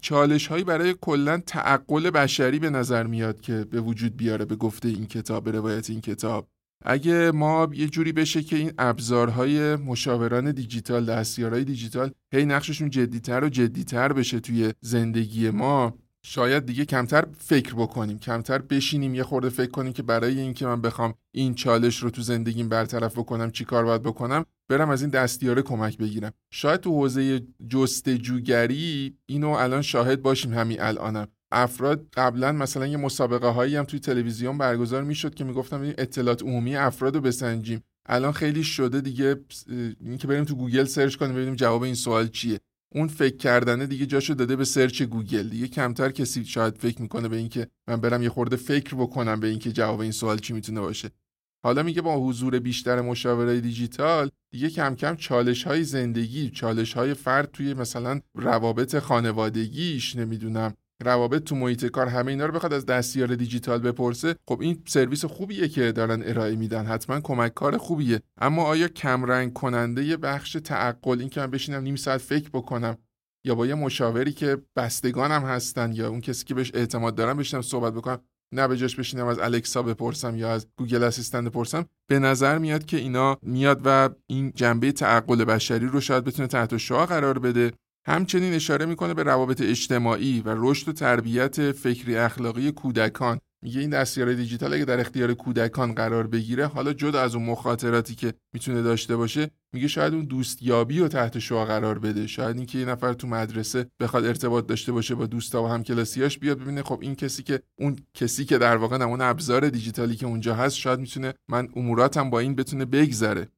چالش هایی برای کلا تعقل بشری به نظر میاد که به وجود بیاره به گفته این کتاب به روایت این کتاب. اگه ما یه جوری بشه که این ابزارهای مشاوران دیجیتال دستیارهای دیجیتال هی نقششون جدیتر و جدیتر بشه توی زندگی ما شاید دیگه کمتر فکر بکنیم کمتر بشینیم یه خورده فکر کنیم که برای اینکه من بخوام این چالش رو تو زندگیم برطرف بکنم چی کار باید بکنم برم از این دستیاره کمک بگیرم. شاید تو حوزه جستجوگری اینو الان شاهد باشیم همین الانم. افراد قبلا مثلا یه مسابقه هایی هم توی تلویزیون برگزار می‌شد که می‌گفتم اطلاعات عمومی افراد رو بسنجیم. الان خیلی شده دیگه اینکه بریم تو گوگل search کنیم ببینیم جواب این سوال چیه. اون فکر کردنه دیگه جاشو داده به search گوگل. دیگه کمتر کسی شاید فکر می‌کنه به اینکه من برم یه خورده فکر بکنم به اینکه جواب این سوال چی می‌تونه باشه. حالا میگه با حضور بیشتر مشاور دیجیتال دیگه کم کم چالش های زندگی چالش های فرد توی مثلا روابط خانوادگیش نمی‌دونم روابط تو محیط کار همه اینا رو بخواد از دستیار دیجیتال بپرسه خب این سرویس خوبیه که دارن ارائه میدن. حتما کمک کار خوبیه. اما آیا کمرنگ کننده یه بخش تعقل این که من بشینم نیم ساعت فکر بکنم یا با یه مشاوری که بستگانم هستن یا اون کسی که بهش اعتماد دارم بشینم صحبت بکنم نه به جاش بشینم از الکسا بپرسم یا از گوگل اسیستنت بپرسم به نظر میاد که اینا میاد و این جنبه تعقل بشری رو شاید بتونه تحت شعاع قرار بده. همچنین اشاره می‌کنه به روابط اجتماعی و رشد و تربیت فکری اخلاقی کودکان. میگه این دستیار دیجیتال اگه در اختیار کودکان قرار بگیره حالا جدا از اون مخاطراتی که می‌تونه داشته باشه میگه شاید اون دوستیابی رو تحت شعا قرار بده. شاید اینکه یه نفر تو مدرسه بخواد ارتباط داشته باشه با دوستا و همکلاسیاش بیاد ببینه خب این کسی که اون کسی که در واقع اون ابزار دیجیتالی که اونجا هست شاید می‌تونه من اموراتم با این بتونه بگذره.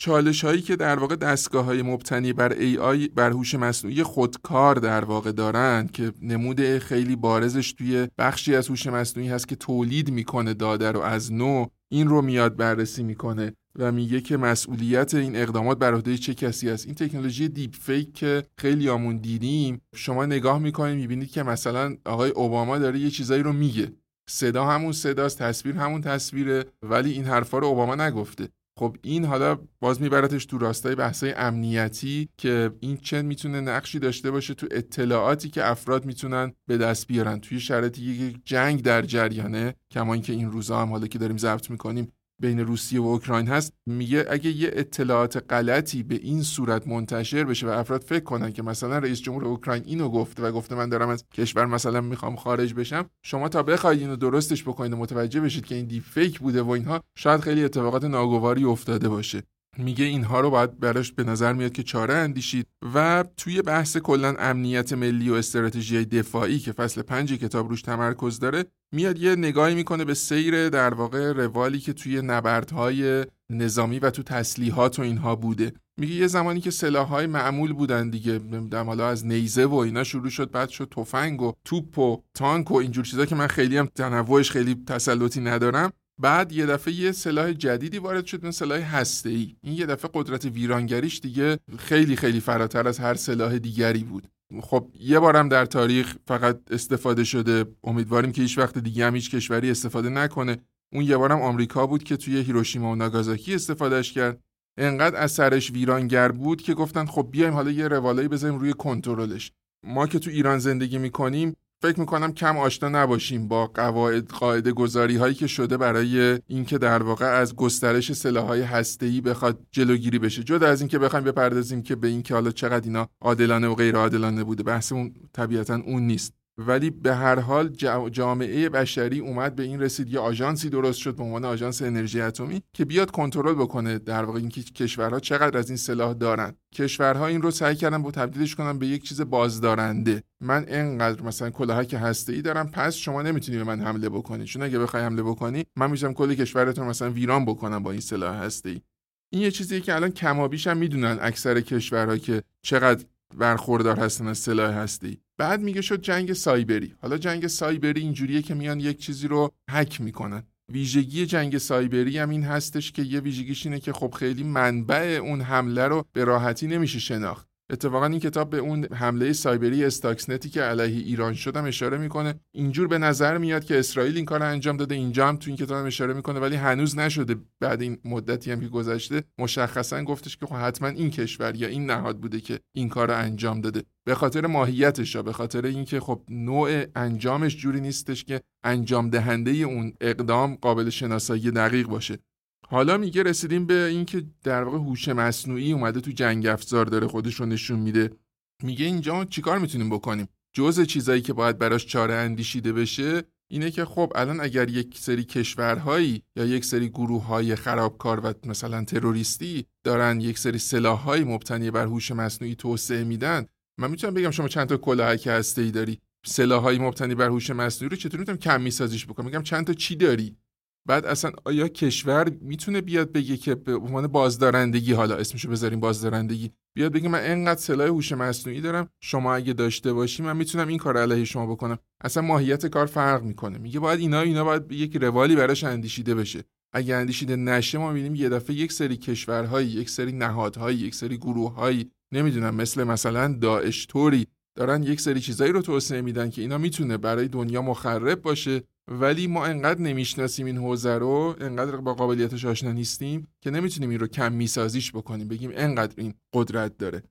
چالش هایی که در واقع دستگاه های مبتنی بر AI بر هوش مصنوعی خودکار در واقع دارند که نمود خیلی بارزش توی بخشی از هوش مصنوعی هست که تولید می‌کنه داده رو از نو این رو میاد بررسی می‌کنه و میگه که مسئولیت این اقدامات بر عهده چه کسی است. این تکنولوژی دیپ فیک که خیلی آمون دیدیم شما نگاه می‌کنید می‌بینید که مثلا آقای اوباما داره یه چیزایی رو میگه. صدا همون صداست تصویر همون تصویره ولی این حرفا رو اوباما نگفته. خب این حالا باز میبرتش تو راستای بحثای امنیتی که این چه می‌تونه نقشی داشته باشه تو اطلاعاتی که افراد می‌تونن به دست بیارن. توی شرایطی یک جنگ در جریانه کما اینکه این روزا هم حالا که داریم ضبط می‌کنیم بین روسیه و اوکراین هست میگه اگه یه اطلاعات غلطی به این صورت منتشر بشه و افراد فکر کنن که مثلا رئیس جمهور اوکراین اینو گفته و گفته من دارم از کشور مثلا می‌خوام خارج بشم شما تا بخواید اینو درستش بکنید و متوجه بشید که این دی فیک بوده و اینها شاید خیلی اتفاقات ناگواری افتاده باشه. میگه اینها رو باید براش به نظر میاد که چاره اندیشید و توی بحث کلا امنیت ملی و استراتژی دفاعی که فصل پنج کتاب روش تمرکز داره میاد یه نگاهی می‌کنه به سیر در واقع روالی که توی نبردهای نظامی و تو تسلیحات و اینها بوده. میگه یه زمانی که سلاحهای معمول بودن دیگه نمی‌دونم حالا از نیزه و اینا شروع شد بعد شد تفنگ و توپ و تانک و اینجور چیزا که من خیلی هم تنوعش خیلی تسلطی ندارم. بعد یه دفعه یه سلاح جدیدی وارد شد من سلاح هسته ای این یه دفعه قدرت ویرانگریش دیگه خیلی خیلی فراتر از هر سلاح دیگری بود. خب یه بارم در تاریخ فقط استفاده شده. امیدواریم که هیچ وقت دیگه هم هیچ کشوری استفاده نکنه. اون یه بارم آمریکا بود که توی هیروشیما و ناگازاکی استفادهش کرد. انقدر اثرش ویرانگر بود که گفتن خب بیایم حالا یه روالایی بذاریم روی کنترلش. ما که تو ایران زندگی می‌کنیم فکر می‌کنم کم آشنا نباشیم با قواعد قاعده گذاری هایی که شده برای اینکه در واقع از گسترش سلاح های هسته ای بخواد جلوگیری بشه. جدا از اینکه بخوایم بپردازیم که به اینکه حالا چقدر اینا عادلانه و غیر عادلانه بوده بحثمون طبیعتا اون نیست. ولی به هر حال جامعه بشری اومد به این رسید. یه آژانسی درست شد به عنوان آژانس انرژی اتمی که بیاد کنترل بکنه در واقع اینکه کشورها چقدر از این سلاح دارن. کشورها این رو سعی کردن با تبدیلش کنن به یک چیز بازدارنده. من انقدر مثلا کلاهک هسته ای دارم پس شما نمی‌تونی به من حمله بکنی. چون اگه بخوای حمله بکنی من میشم کل کشورتون مثلا ویران بکنم با این سلاح هسته ای این یه چیزیه که الان کمابیش هم می‌دونن اکثر کشورها که چقدر برخوردار هستن از سلاح هستی. بعد میگه شد جنگ سایبری. حالا جنگ سایبری اینجوریه که میان یک چیزی رو هک می‌کنن. ویژگی جنگ سایبری هم این هستش که یه ویژگیش اینه که خب خیلی منبع اون حمله رو به راحتی نمیشه شناخت. اتفاقا این کتاب به اون حمله سایبری استاکسنتی که علیه ایران شدم اشاره می‌کنه. اینجور به نظر میاد که اسرائیل این کار انجام داده. اینجا هم تو این کتاب اشاره می‌کنه ولی هنوز نشده. بعد این مدتی هم که گذشته مشخصا گفتش که خب حتما این کشور یا این نهاد بوده که این کار انجام داده. به خاطر ماهیتش به خاطر اینکه خب نوع انجامش جوری نیستش که انجام دهنده اون اقدام قابل شناسایی دقیق باشه. حالا میگه رسیدیم به اینکه در واقع هوش مصنوعی اومده تو جنگ افزار داره خودش رو نشون میده. میگه اینجا چیکار می‌تونیم بکنیم؟ جزء چیزایی که باید براش چاره اندیشیده بشه اینه که خب الان اگر یک سری کشورهایی یا یک سری گروه های خرابکار و مثلا تروریستی دارن یک سری سلاحهایی مبتنی بر هوش مصنوعی توسعه میدن من می‌تونم بگم شما چند تا کلاهک هسته ای داری؟ سلاحهایی مبتنی بر هوش مصنوعی رو چطور می‌تونم کم میسازیش بکنم؟ میگم چند تا چی داری؟ بعد اصلا آیا کشور می‌تونه بیاد بگه که به عنوان بازدارندگی حالا اسمشو بذاریم بازدارندگی بیاد بگه من انقدر سلاح هوش مصنوعی دارم شما اگه داشته باشی من می‌تونم این کار علیه شما بکنم. اصلا ماهیت کار فرق می‌کنه. میگه باید اینا اینا باید یک روالی براش اندیشیده بشه. اگه اندیشیده نشه ما می‌بینیم یه دفعه یک سری کشورهایی یک سری نهادهایی یک سری گروههایی نمی‌دونم مثل مثلا داعش طوری دارن یک سری چیزایی رو توسعه میدن که اینا می‌تونه برای دنیا مخرب باشه. ولی ما انقدر نمی‌شناسیم این حوزه رو انقدر با قابلیتش آشنا نیستیم که نمی‌تونیم این رو کم میسازیش بکنیم بگیم انقدر این قدرت داره.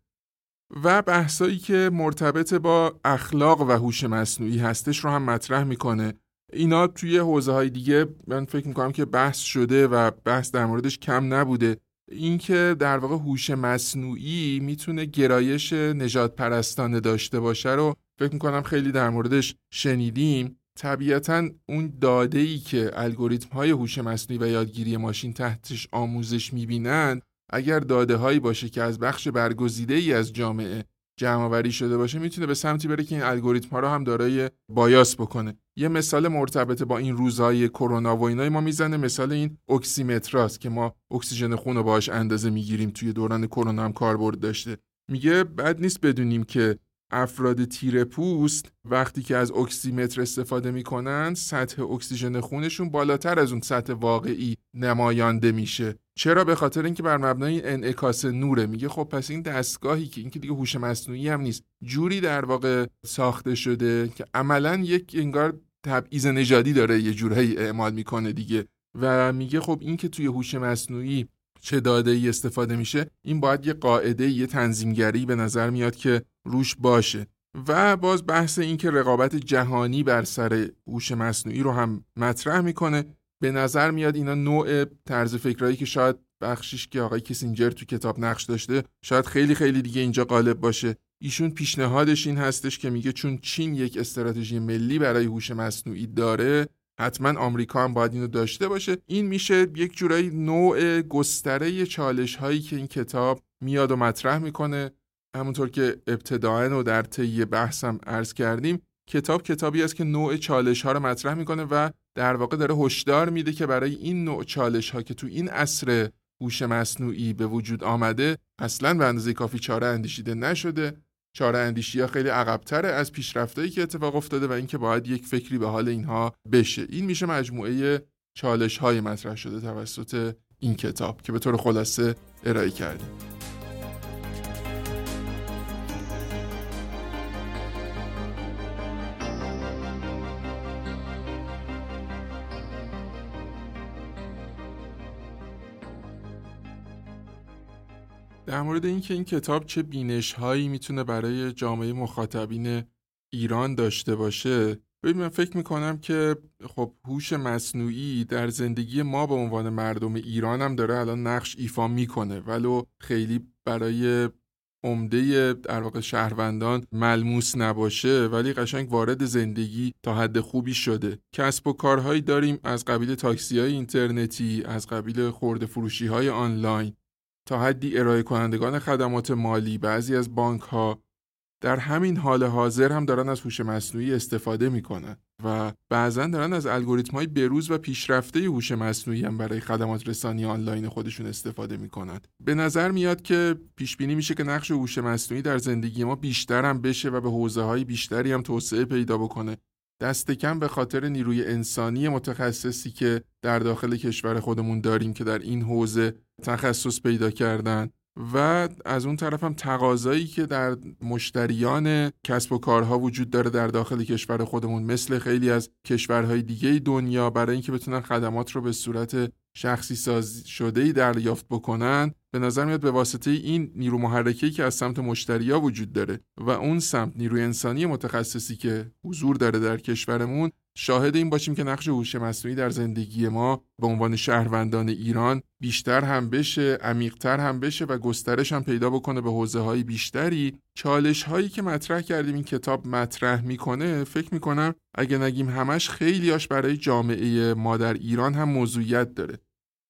و بحثایی که مرتبط با اخلاق و هوش مصنوعی هستش رو هم مطرح می‌کنه. اینا توی حوزه های دیگه من فکر می‌کنم که بحث شده و بحث در موردش کم نبوده. اینکه در واقع هوش مصنوعی می‌تونه گرایش نجات پرستانه داشته باشه رو فکر می‌کنم خیلی در موردش شنیدیم. طبیعتا اون داده ای که الگوریتم های هوش مصنوعی و یادگیری ماشین تحتش آموزش می‌بینن اگر داده هایی باشه که از بخش برگزیده ای از جامعه جمع آوری شده باشه می‌تونه به سمتی بره که این الگوریتم ها رو هم دارای bias بکنه. یه مثال مرتبط با این روزهای کرونا و اینای ما می‌زنه مثال این اکسیمتراست که ما اکسیژن خون رو باهاش اندازه می‌گیریم توی دوران کرونا هم کاربرد داشته. میگه بد نیست بدونیم که افراد تیره پوست وقتی که از اکسیمتر استفاده می‌کنن سطح اکسیژن خونشون بالاتر از اون سطح واقعی نمایانده میشه. چرا؟ به خاطر اینکه بر مبنای انعکاس نوره. میگه خب پس این دستگاهی که اینکه دیگه هوش مصنوعی هم نیست. جوری در واقع ساخته شده که عملا یک انگار تبعیض نژادی داره یه جورهایی اعمال می‌کنه دیگه. و میگه خب این که توی هوش مصنوعی چه داده ای استفاده میشه این باید یه قاعده یه تنظیمگری به نظر میاد که روش باشه. و باز بحث این که رقابت جهانی بر سر هوش مصنوعی رو هم مطرح می‌کنه. به نظر میاد اینا نوع طرز فکرایی که شاید بخشش که آقای کسینجر تو کتاب نقش داشته شاید خیلی خیلی دیگه اینجا غالب باشه. ایشون پیشنهادش این هستش که میگه چون چین یک استراتژی ملی برای هوش مصنوعی داره حتما آمریکا هم باید اینو داشته باشه. این میشه یک جورایی نوع گستره چالش هایی که این کتاب میاد و مطرح می‌کنه. همونطور که ابتداعا و در طی بحثم عرض کردیم کتاب کتابی است که نوع چالش ها رو مطرح می‌کنه و در واقع داره هشدار میده که برای این نوع چالش ها که تو این عصر هوش مصنوعی به وجود آمده اصلا به اندازه کافی چاره اندیشیده نشده. چاره اندیشی ها خیلی عقبتره از پیشرفتایی که اتفاق افتاده و اینکه باید یک فکری به حال اینها بشه. این میشه مجموعه چالش های مطرح شده توسط این کتاب که به طور خلاصه ارائه کردیم. در مورد اینکه این کتاب چه بینش هایی می‌تونه برای جامعه مخاطبین ایران داشته باشه ببین من فکر می‌کنم که خب هوش مصنوعی در زندگی ما به عنوان مردم ایران هم داره الان نقش ایفا می‌کنه. ولو خیلی برای عمده در واقع شهروندان ملموس نباشه ولی قشنگ وارد زندگی تا حد خوبی شده. کسب و کارهایی داریم از قبیل تاکسی های اینترنتی از قبیل خورده فروشی های آنلاین. تا حدی ارائه کنندگان خدمات مالی بعضی از بانک ها در همین حال حاضر هم دارن از هوش مصنوعی استفاده می‌کنن و بعضا دارن از الگوریتم های بروز و پیشرفته هوش مصنوعی هم برای خدمات رسانی آنلاین خودشون استفاده می‌کنن. به نظر میاد که پیش بینی میشه که نقش هوش مصنوعی در زندگی ما بیشتر هم بشه و به حوزه های بیشتری هم توسعه پیدا بکنه. دست کم به خاطر نیروی انسانی متخصصی که در داخل کشور خودمون داریم که در این حوزه تخصص پیدا کردن و از اون طرف هم تقاضایی که در مشتریان کسب و کارها وجود داره در داخل کشور خودمون مثل خیلی از کشورهای دیگه دنیا برای اینکه بتونن خدمات رو به صورت شخصی ساز شده دریافت بکنن به نظر میاد به واسطه این نیرو محرکه‌ای که از سمت مشتریا وجود داره و اون سمت نیروی انسانی متخصصی که حضور داره در کشورمون شاهد این باشیم که نقش هوش مصنوعی در زندگی ما به عنوان شهروندان ایران بیشتر هم بشه عمیقتر هم بشه و گسترش هم پیدا بکنه به حوزه های بیشتری. چالش هایی که مطرح کردیم این کتاب مطرح می‌کنه فکر می‌کنم اگه نگیم همش خیلیاش برای جامعه ما در ایران هم موضوعیت داره.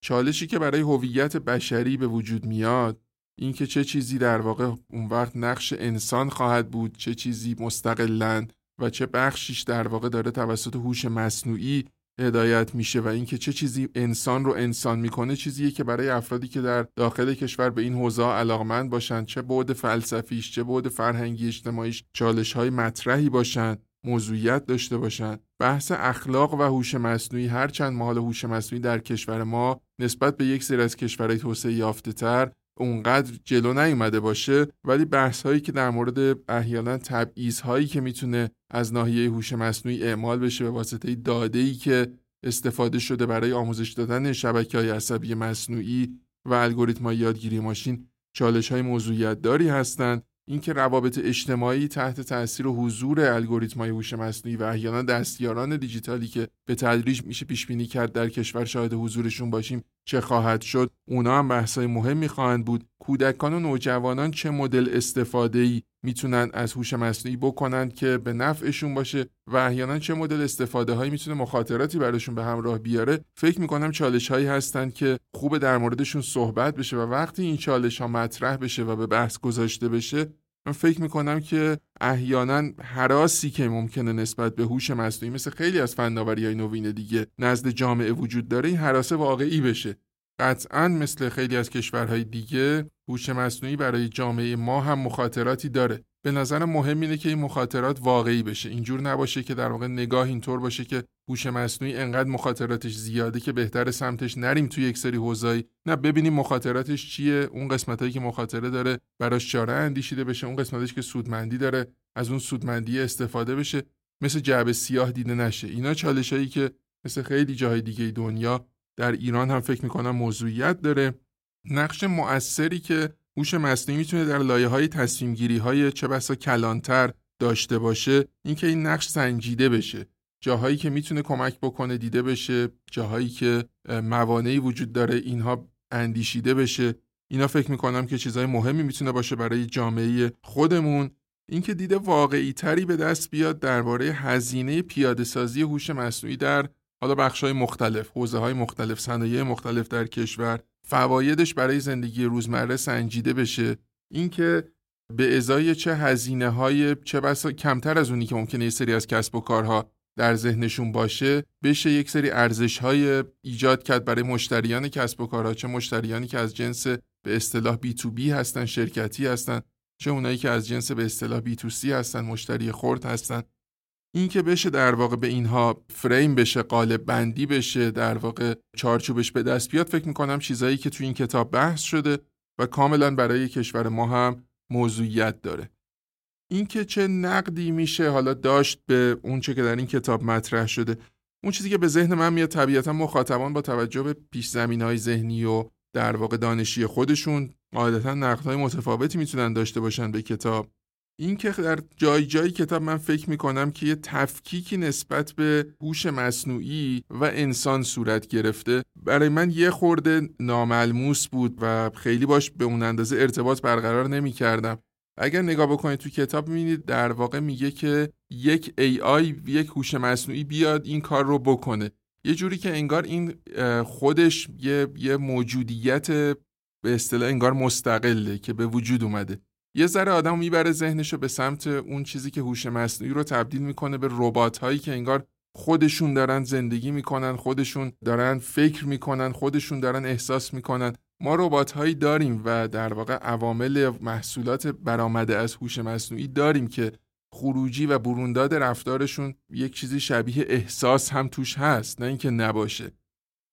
چالشی که برای هویت بشری به وجود میاد اینکه چه چیزی در واقع اون وقت نقش انسان خواهد بود چه چیزی مستقلن و چه بخشیش در واقع داره توسط هوش مصنوعی هدایت میشه و اینکه چه چیزی انسان رو انسان می‌کنه چیزیه که برای افرادی که در داخل کشور به این حوزه علاقمند باشن چه بعد فلسفیش چه بعد فرهنگی اجتماعیش چالش های مطرحی باشن موضوعیت داشته باشن. بحث اخلاق و هوش مصنوعی هرچند مال هوش مصنوعی در کشور ما نسبت به یک سری از کشورهای توسعه یافته تر اونقدر جلو نیومده باشه ولی بحث هایی که در مورد احیانا تبعیض هایی که می‌تونه از ناحیه هوش مصنوعی اعمال بشه به واسطه داده ای که استفاده شده برای آموزش دادن شبکه های عصبی مصنوعی و الگوریتم های یادگیری ماشین چالش های موضوعیت داری هستند. اینکه روابط اجتماعی تحت تاثیر و حضور الگوریتم‌های هوش مصنوعی و احیانا دستیاران دیجیتالی که به تدریج میشه پیش بینی کرد در کشور شاهد حضورشون باشیم چه خواهد شد اونا هم بحث‌های مهمی خواهند بود. کودکان و نوجوانان چه مدل استفاده ای می‌تونن از هوش مصنوعی بکنند که به نفعشون باشه و احیانا چه مدل استفاده هایی می‌تونه مخاطراتی براشون به همراه بیاره. فکر می‌کنم چالش هایی هستند که خوب در موردشون صحبت بشه و وقتی این چالش ها مطرح بشه و به بحث گذاشته بشه من فکر می‌کنم که احیانا حراسی که ممکنه نسبت به هوش مصنوعی مثل خیلی از فناوری های نوین دیگه نزد جامعه وجود داره این حراسه واقعی بشه. قطعا مثل خیلی از کشورهای دیگه هوش مصنوعی برای جامعه ما هم مخاطراتی داره. به نظر مهم اینه که این مخاطرات واقعی بشه. اینجور نباشه که در واقع نگاه اینطور باشه که هوش مصنوعی انقدر مخاطراتش زیاده که بهتر سمتش نریم توی یک سری حوزه‌ای. نه ببینیم مخاطراتش چیه اون قسمتایی که مخاطره داره براش چاره اندیشیده بشه اون قسمتش که سودمندی داره از اون سودمندی استفاده بشه. مثل جعبه سیاه دیده نشه. اینا چالشایی که مثل خیلی جاهای دیگه دنیا در ایران هم فکر می‌کنم موضوعیت داره. نقش مؤثری که هوش مصنوعی می‌تونه در لایه های تصمیم گیری های چه بسا کلانتر داشته باشه اینکه این نقش سنجیده بشه. جاهایی که می‌تونه کمک بکنه دیده بشه جاهایی که موانعی وجود داره اینها اندیشیده بشه. اینا فکر می‌کنم که چیزهای مهمی می‌تونه باشه برای جامعه خودمون. اینکه دیده واقعی تری به دست بیاد درباره هزینه پیاده سازی هوش مصنوعی در حالا بخش های مختلف، حوزه های مختلف، صنایع مختلف در کشور، فوایدش برای زندگی روزمره سنجیده بشه. اینکه به ازای چه هزینه های چه بسا کمتر از اونی که ممکنه یه سری از کسب و کارها در ذهنشون باشه بشه یک سری ارزش های ایجاد کرد برای مشتریان کسب و کارها. چه مشتریانی که از جنس به اصطلاح بی تو بی هستن شرکتی هستن چه اونایی که از جنس به اصطلاح بی تو سی هستن مشتری خورد هستن. این که بشه در واقع به اینها فریم بشه قالب بندی بشه در واقع چارچوبش به دست بیاد فکر می‌کنم چیزایی که تو این کتاب بحث شده و کاملا برای کشور ما هم موضوعیت داره. اینکه چه نقدی میشه حالا داشت به اون چه که در این کتاب مطرح شده اون چیزی که به ذهن من میاد طبیعتا مخاطبان با توجه به پیش زمین های ذهنی و در واقع دانشی خودشون قاعدتا نقدهای متفاوتی می‌تونن داشته باشن به کتاب. اینکه در جای جای کتاب من فکر می‌کنم که یه تفکیکی نسبت به هوش مصنوعی و انسان صورت گرفته برای من یه خورده ناملموس بود و خیلی باش به اون اندازه ارتباط برقرار نمی‌کردم. اگر نگاه بکنید تو کتاب می‌بینید در واقع میگه که یک AI یک هوش مصنوعی بیاد این کار رو بکنه. یه جوری که انگار این خودش یه, یه موجودیت به اصطلاح انگار مستقله که به وجود اومده. یه ذره آدم می‌بره ذهنش به سمت اون چیزی که هوش مصنوعی رو تبدیل می‌کنه به ربات هایی که انگار خودشون دارن زندگی می‌کنن خودشون دارن فکر می‌کنن خودشون دارن احساس می‌کنن. ما ربات هایی داریم و در واقع عوامل محصولات برآمده از هوش مصنوعی داریم که خروجی و برونداد رفتارشون یک چیزی شبیه احساس هم توش هست نه اینکه نباشه.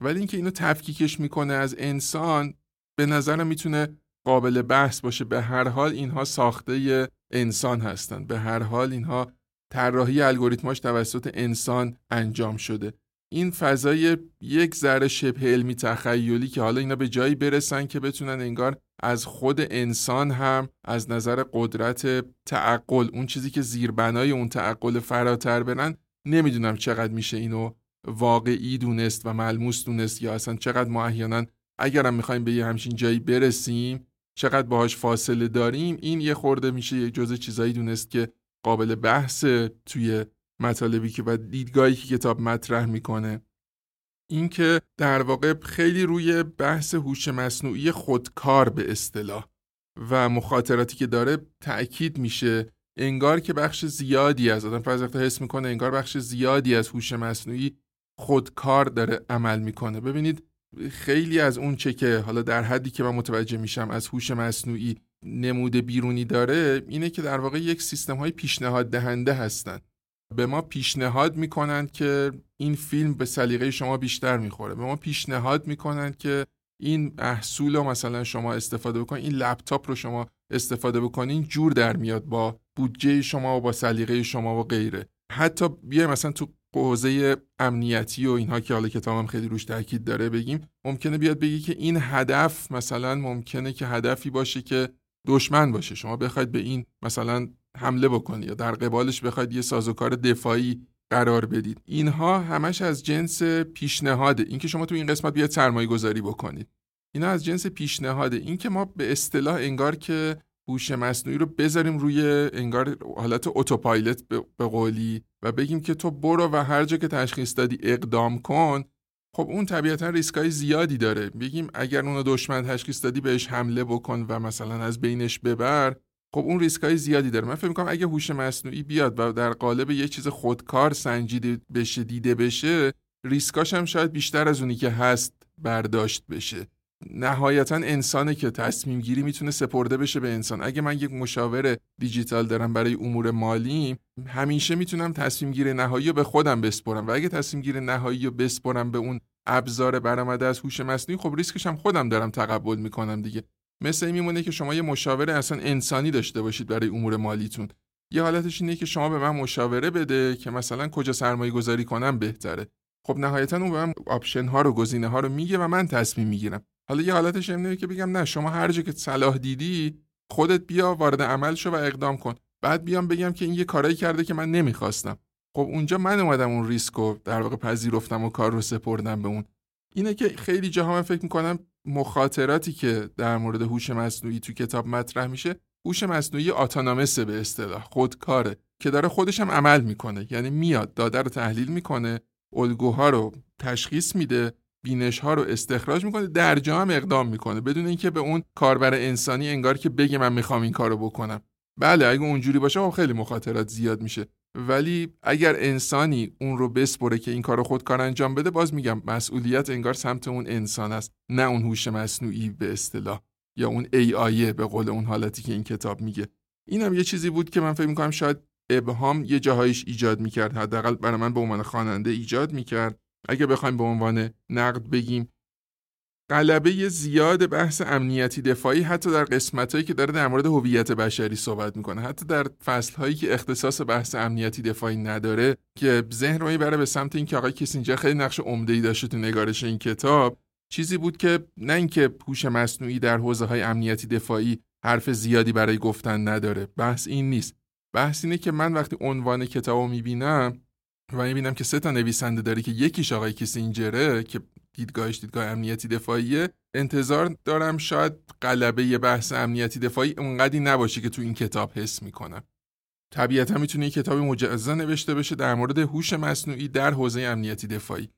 ولی اینکه اینو تفکیکش می‌کنه از انسان به نظرم می‌تونه قابل بحث باشه. به هر حال اینها ساخته انسان هستند. به هر حال اینها طراحی الگوریتماش توسط انسان انجام شده. این فضای یک ذره شبه علمی تخیلی که حالا اینا به جایی برسن که بتونن انگار از خود انسان هم از نظر قدرت تعقل اون چیزی که زیربنای اون تعقل فراتر برن نمی‌دونم چقدر میشه اینو واقعی دونست و ملموس دونست یا اصلا چقدر ما احیانا اگرم می‌خوایم به یه همچین جایی برسیم چقدر باهاش فاصله داریم این یه خورده میشه یک جزء چیزایی دونست که قابل بحث توی مطالبی که و دیدگاهی که کتاب مطرح می‌کنه. اینکه در واقع خیلی روی بحث هوش مصنوعی خودکار به اصطلاح و مخاطراتی که داره تأکید میشه. انگار که بخش زیادی از آدم فرض حس می‌کنه انگار بخش زیادی از هوش مصنوعی خودکار داره عمل می‌کنه. ببینید خیلی از اون چه که حالا در حدی که من متوجه میشم از هوش مصنوعی نموده بیرونی داره اینه که در واقع یک سیستم های پیشنهاد دهنده هستند به ما پیشنهاد می‌کنند که این فیلم به سلیقه شما بیشتر می‌خوره. به ما پیشنهاد می‌کنند که این محصول رو مثلا شما استفاده بکنید این لپتاپ رو شما استفاده بکنین جور در میاد با بودجه شما و با سلیقه شما و غیره. حتی بیایم مثلا تو حوزه امنیتی و اینها که حالا کتابم خیلی روش تاکید داره بگیم ممکنه بیاد بگی که این هدف مثلا ممکنه که هدفی باشه که دشمن باشه. شما بخواید به این مثلا حمله بکنید یا در قبالش بخواید یه سازوکار دفاعی قرار بدید. اینها همش از جنس پیشنهاده. اینکه شما تو این قسمت بیاد سرمایه گذاری بکنید. اینا از جنس پیشنهاده. اینکه ما به اصطلاح انگار که هوش مصنوعی رو بذاریم روی انگار حالت اتوپایلت به قولی و بگیم که تو برو و هر جا که تشخیص دادی اقدام کن. خب اون طبیعتا ریسکای زیادی داره. بگیم اگر اونو دشمن تشخیص دادی بهش حمله بکن و مثلا از بینش ببر. خب اون ریسکای زیادی داره. من فکر می‌کنم اگه هوش مصنوعی بیاد و در قالب یه چیز خودکار سنجیده بشه دیده بشه ریسکاش هم شاید بیشتر از اونی که هست برداشت بشه. نهایتا انسانه که تصمیم گیری می‌تونه سپرده بشه به انسان. اگه من یک مشاور دیجیتال دارم برای امور مالی همیشه می‌تونم تصمیم گیری نهایی رو به خودم بسپرم. و اگه تصمیم گیری نهایی رو بسپرم به اون ابزار برآمده از هوش مصنوعی خب ریسکش هم خودم دارم تقبل می‌کنم دیگه. مثل این میمونه که شما یه مشاور اصلا انسانی داشته باشید برای امور مالیتون. یه حالتش اینه که شما به من مشاوره بده که مثلا کجا سرمایه گذاری کنم بهتره. خب نهایتا اون به من option ها رو گزینه ها رو میگه و من تصمیم می‌گیرم. حالا یه حالتش اینه که بگم نه شما هر جا که صلاح دیدی خودت بیا وارد عمل شو و اقدام کن. بعد بیام بگم که این یه کارایی کرده که من نمی‌خواستم. خب اونجا من اومدم اون ریسک رو در واقع پذیرفتم و کار رو سپردم به اون. اینه که خیلی جاها من فکر می‌کنم مخاطراتی که در مورد هوش مصنوعی تو کتاب مطرح میشه هوش مصنوعی آتانامسه به اصطلاح خودکاره که داره خودش هم عمل می‌کنه. یعنی میاد داده رو تحلیل می‌کنه الگوها رو تشخیص میده. بینش ها رو استخراج می‌کنه در جا هم اقدام می‌کنه. بدون اینکه به اون کاربر انسانی انگار که بگه من می‌خوام این کارو بکنم. بله اگه اونجوری باشه خب خیلی مخاطرات زیاد میشه. ولی اگر انسانی اون رو بسپره که این کار خود کار انجام بده باز میگم مسئولیت انگار سمت اون انسان است نه اون هوش مصنوعی به اصطلاح یا اون ای به قول اون حالتی که این کتاب میگه. اینم یه چیزی بود که من فکر می‌کنم شاید ابهام یه جاهایش ایجاد می‌کرد. حداقل برای من به عنوان خواننده ایجاد می‌کرد. اگه بخوایم به عنوان نقد بگیم غلبه زیاد بحث امنیتی دفاعی حتی در قسمتهایی که داره در مورد هویت بشری صحبت می‌کنه. حتی در فصلهایی که اختصاص بحث امنیتی دفاعی نداره که ذهن رو می‌بره به سمت اینکه آقای کسینجر خیلی نقش ای داشته تو نگارش این کتاب چیزی بود که نه اینکه پوش مصنوعی در حوزه های امنیتی دفاعی حرف زیادی برای گفتن نداره. بحث این نیست. بحث اینه که من وقتی عنوان کتاب رو می‌بینم و می‌بینم که سه تا نویسنده داره که یکیش آقای کیسینجره که دیدگاهش دیدگاه امنیتی دفاعیه. انتظار دارم شاید قلبه یه بحث امنیتی دفاعی اونقدی نباشه که تو این کتاب حس می‌کنم. طبیعتا می‌تونه یه کتابی مجزا نوشته بشه در مورد هوش مصنوعی در حوزه امنیتی دفاعی.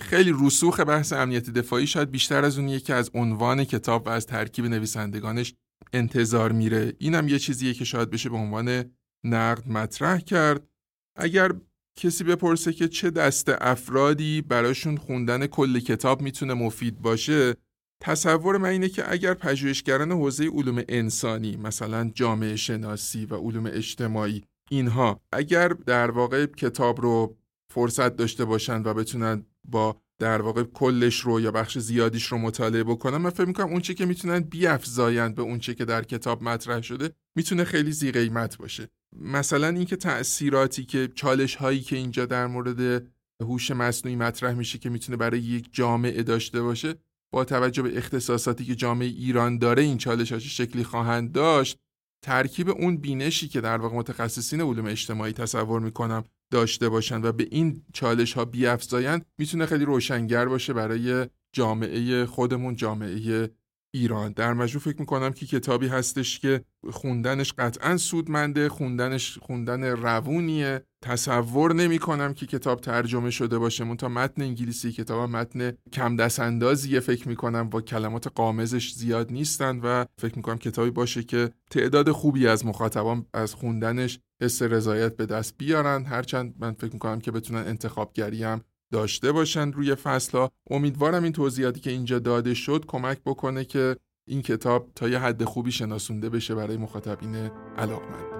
خیلی رسوخ بحث امنیتی دفاعی شاید بیشتر از اونیه که از عنوان کتاب و از ترکیب نویسندگانش انتظار میره. اینم یه چیزیه که شاید بشه به عنوان نقد مطرح کرد. اگر کسی بپرسه که چه دست افرادی براشون خوندن کل کتاب می‌تونه مفید باشه تصور من اینه که اگر پژوهشگران حوزه علوم انسانی مثلا جامعه شناسی و علوم اجتماعی اینها اگر در واقع کتاب رو فرصت داشته باشند و بتونن با در واقع کلش رو یا بخش زیادیش رو مطالعه بکنن من فکر می‌کنم اونچه که می‌تونن بیافزایند به اونچه که در کتاب مطرح شده می‌تونه خیلی زی قیمت باشه. مثلا اینکه تأثیراتی که چالش هایی که اینجا در مورد هوش مصنوعی مطرح میشه که می‌تونه برای یک جامعه داشته باشه با توجه به اختصاصاتی که جامعه ایران داره این چالش ها شکلی خواهند داشت ترکیب اون بینشی که در واقع متخصصین علوم اجتماعی تصور می‌کنم داشته باشند و به این چالش ها بیافزایند می‌تونه خیلی روشنگر باشه برای جامعه خودمون جامعه ایران. در مجموع فکر می‌کنم که کتابی هستش که خوندنش قطعا سودمنده خوندنش خوندن روونیه. تصور نمی کنم که کتاب ترجمه شده باشه. مون تا متن انگلیسی کتاب متن کم دست اندازیه فکر می‌کنم با کلمات قامزش زیاد نیستن و فکر می‌کنم کتابی باشه که تعداد خوبی از مخاطبان از خوندنش حس رضایت به دست بیارن. هرچند من فکر می‌کنم که بتونن انتخابگری هم داشته باشن روی ها امیدوارم این توضیحاتی که اینجا داده شد کمک بکنه که این کتاب تا یه حد خوبی شناسونده بشه برای مخاطبین علاقمند.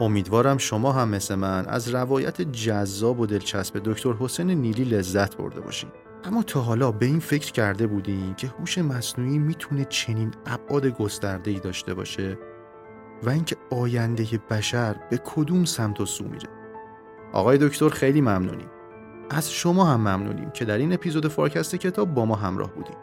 امیدوارم شما هم مثل من از روایت جذاب و دلچسب دکتر حسین نیلی لذت برده باشین اما تا حالا به این فکر کرده بودیم که هوش مصنوعی می‌تونه چنین ابعاد گسترده‌ای داشته باشه؟ و اینکه آینده بشر به کدوم سمت و سو میره. آقای دکتر خیلی ممنونیم. از شما هم ممنونیم که در این اپیزود فارکست کتاب با ما همراه بودیم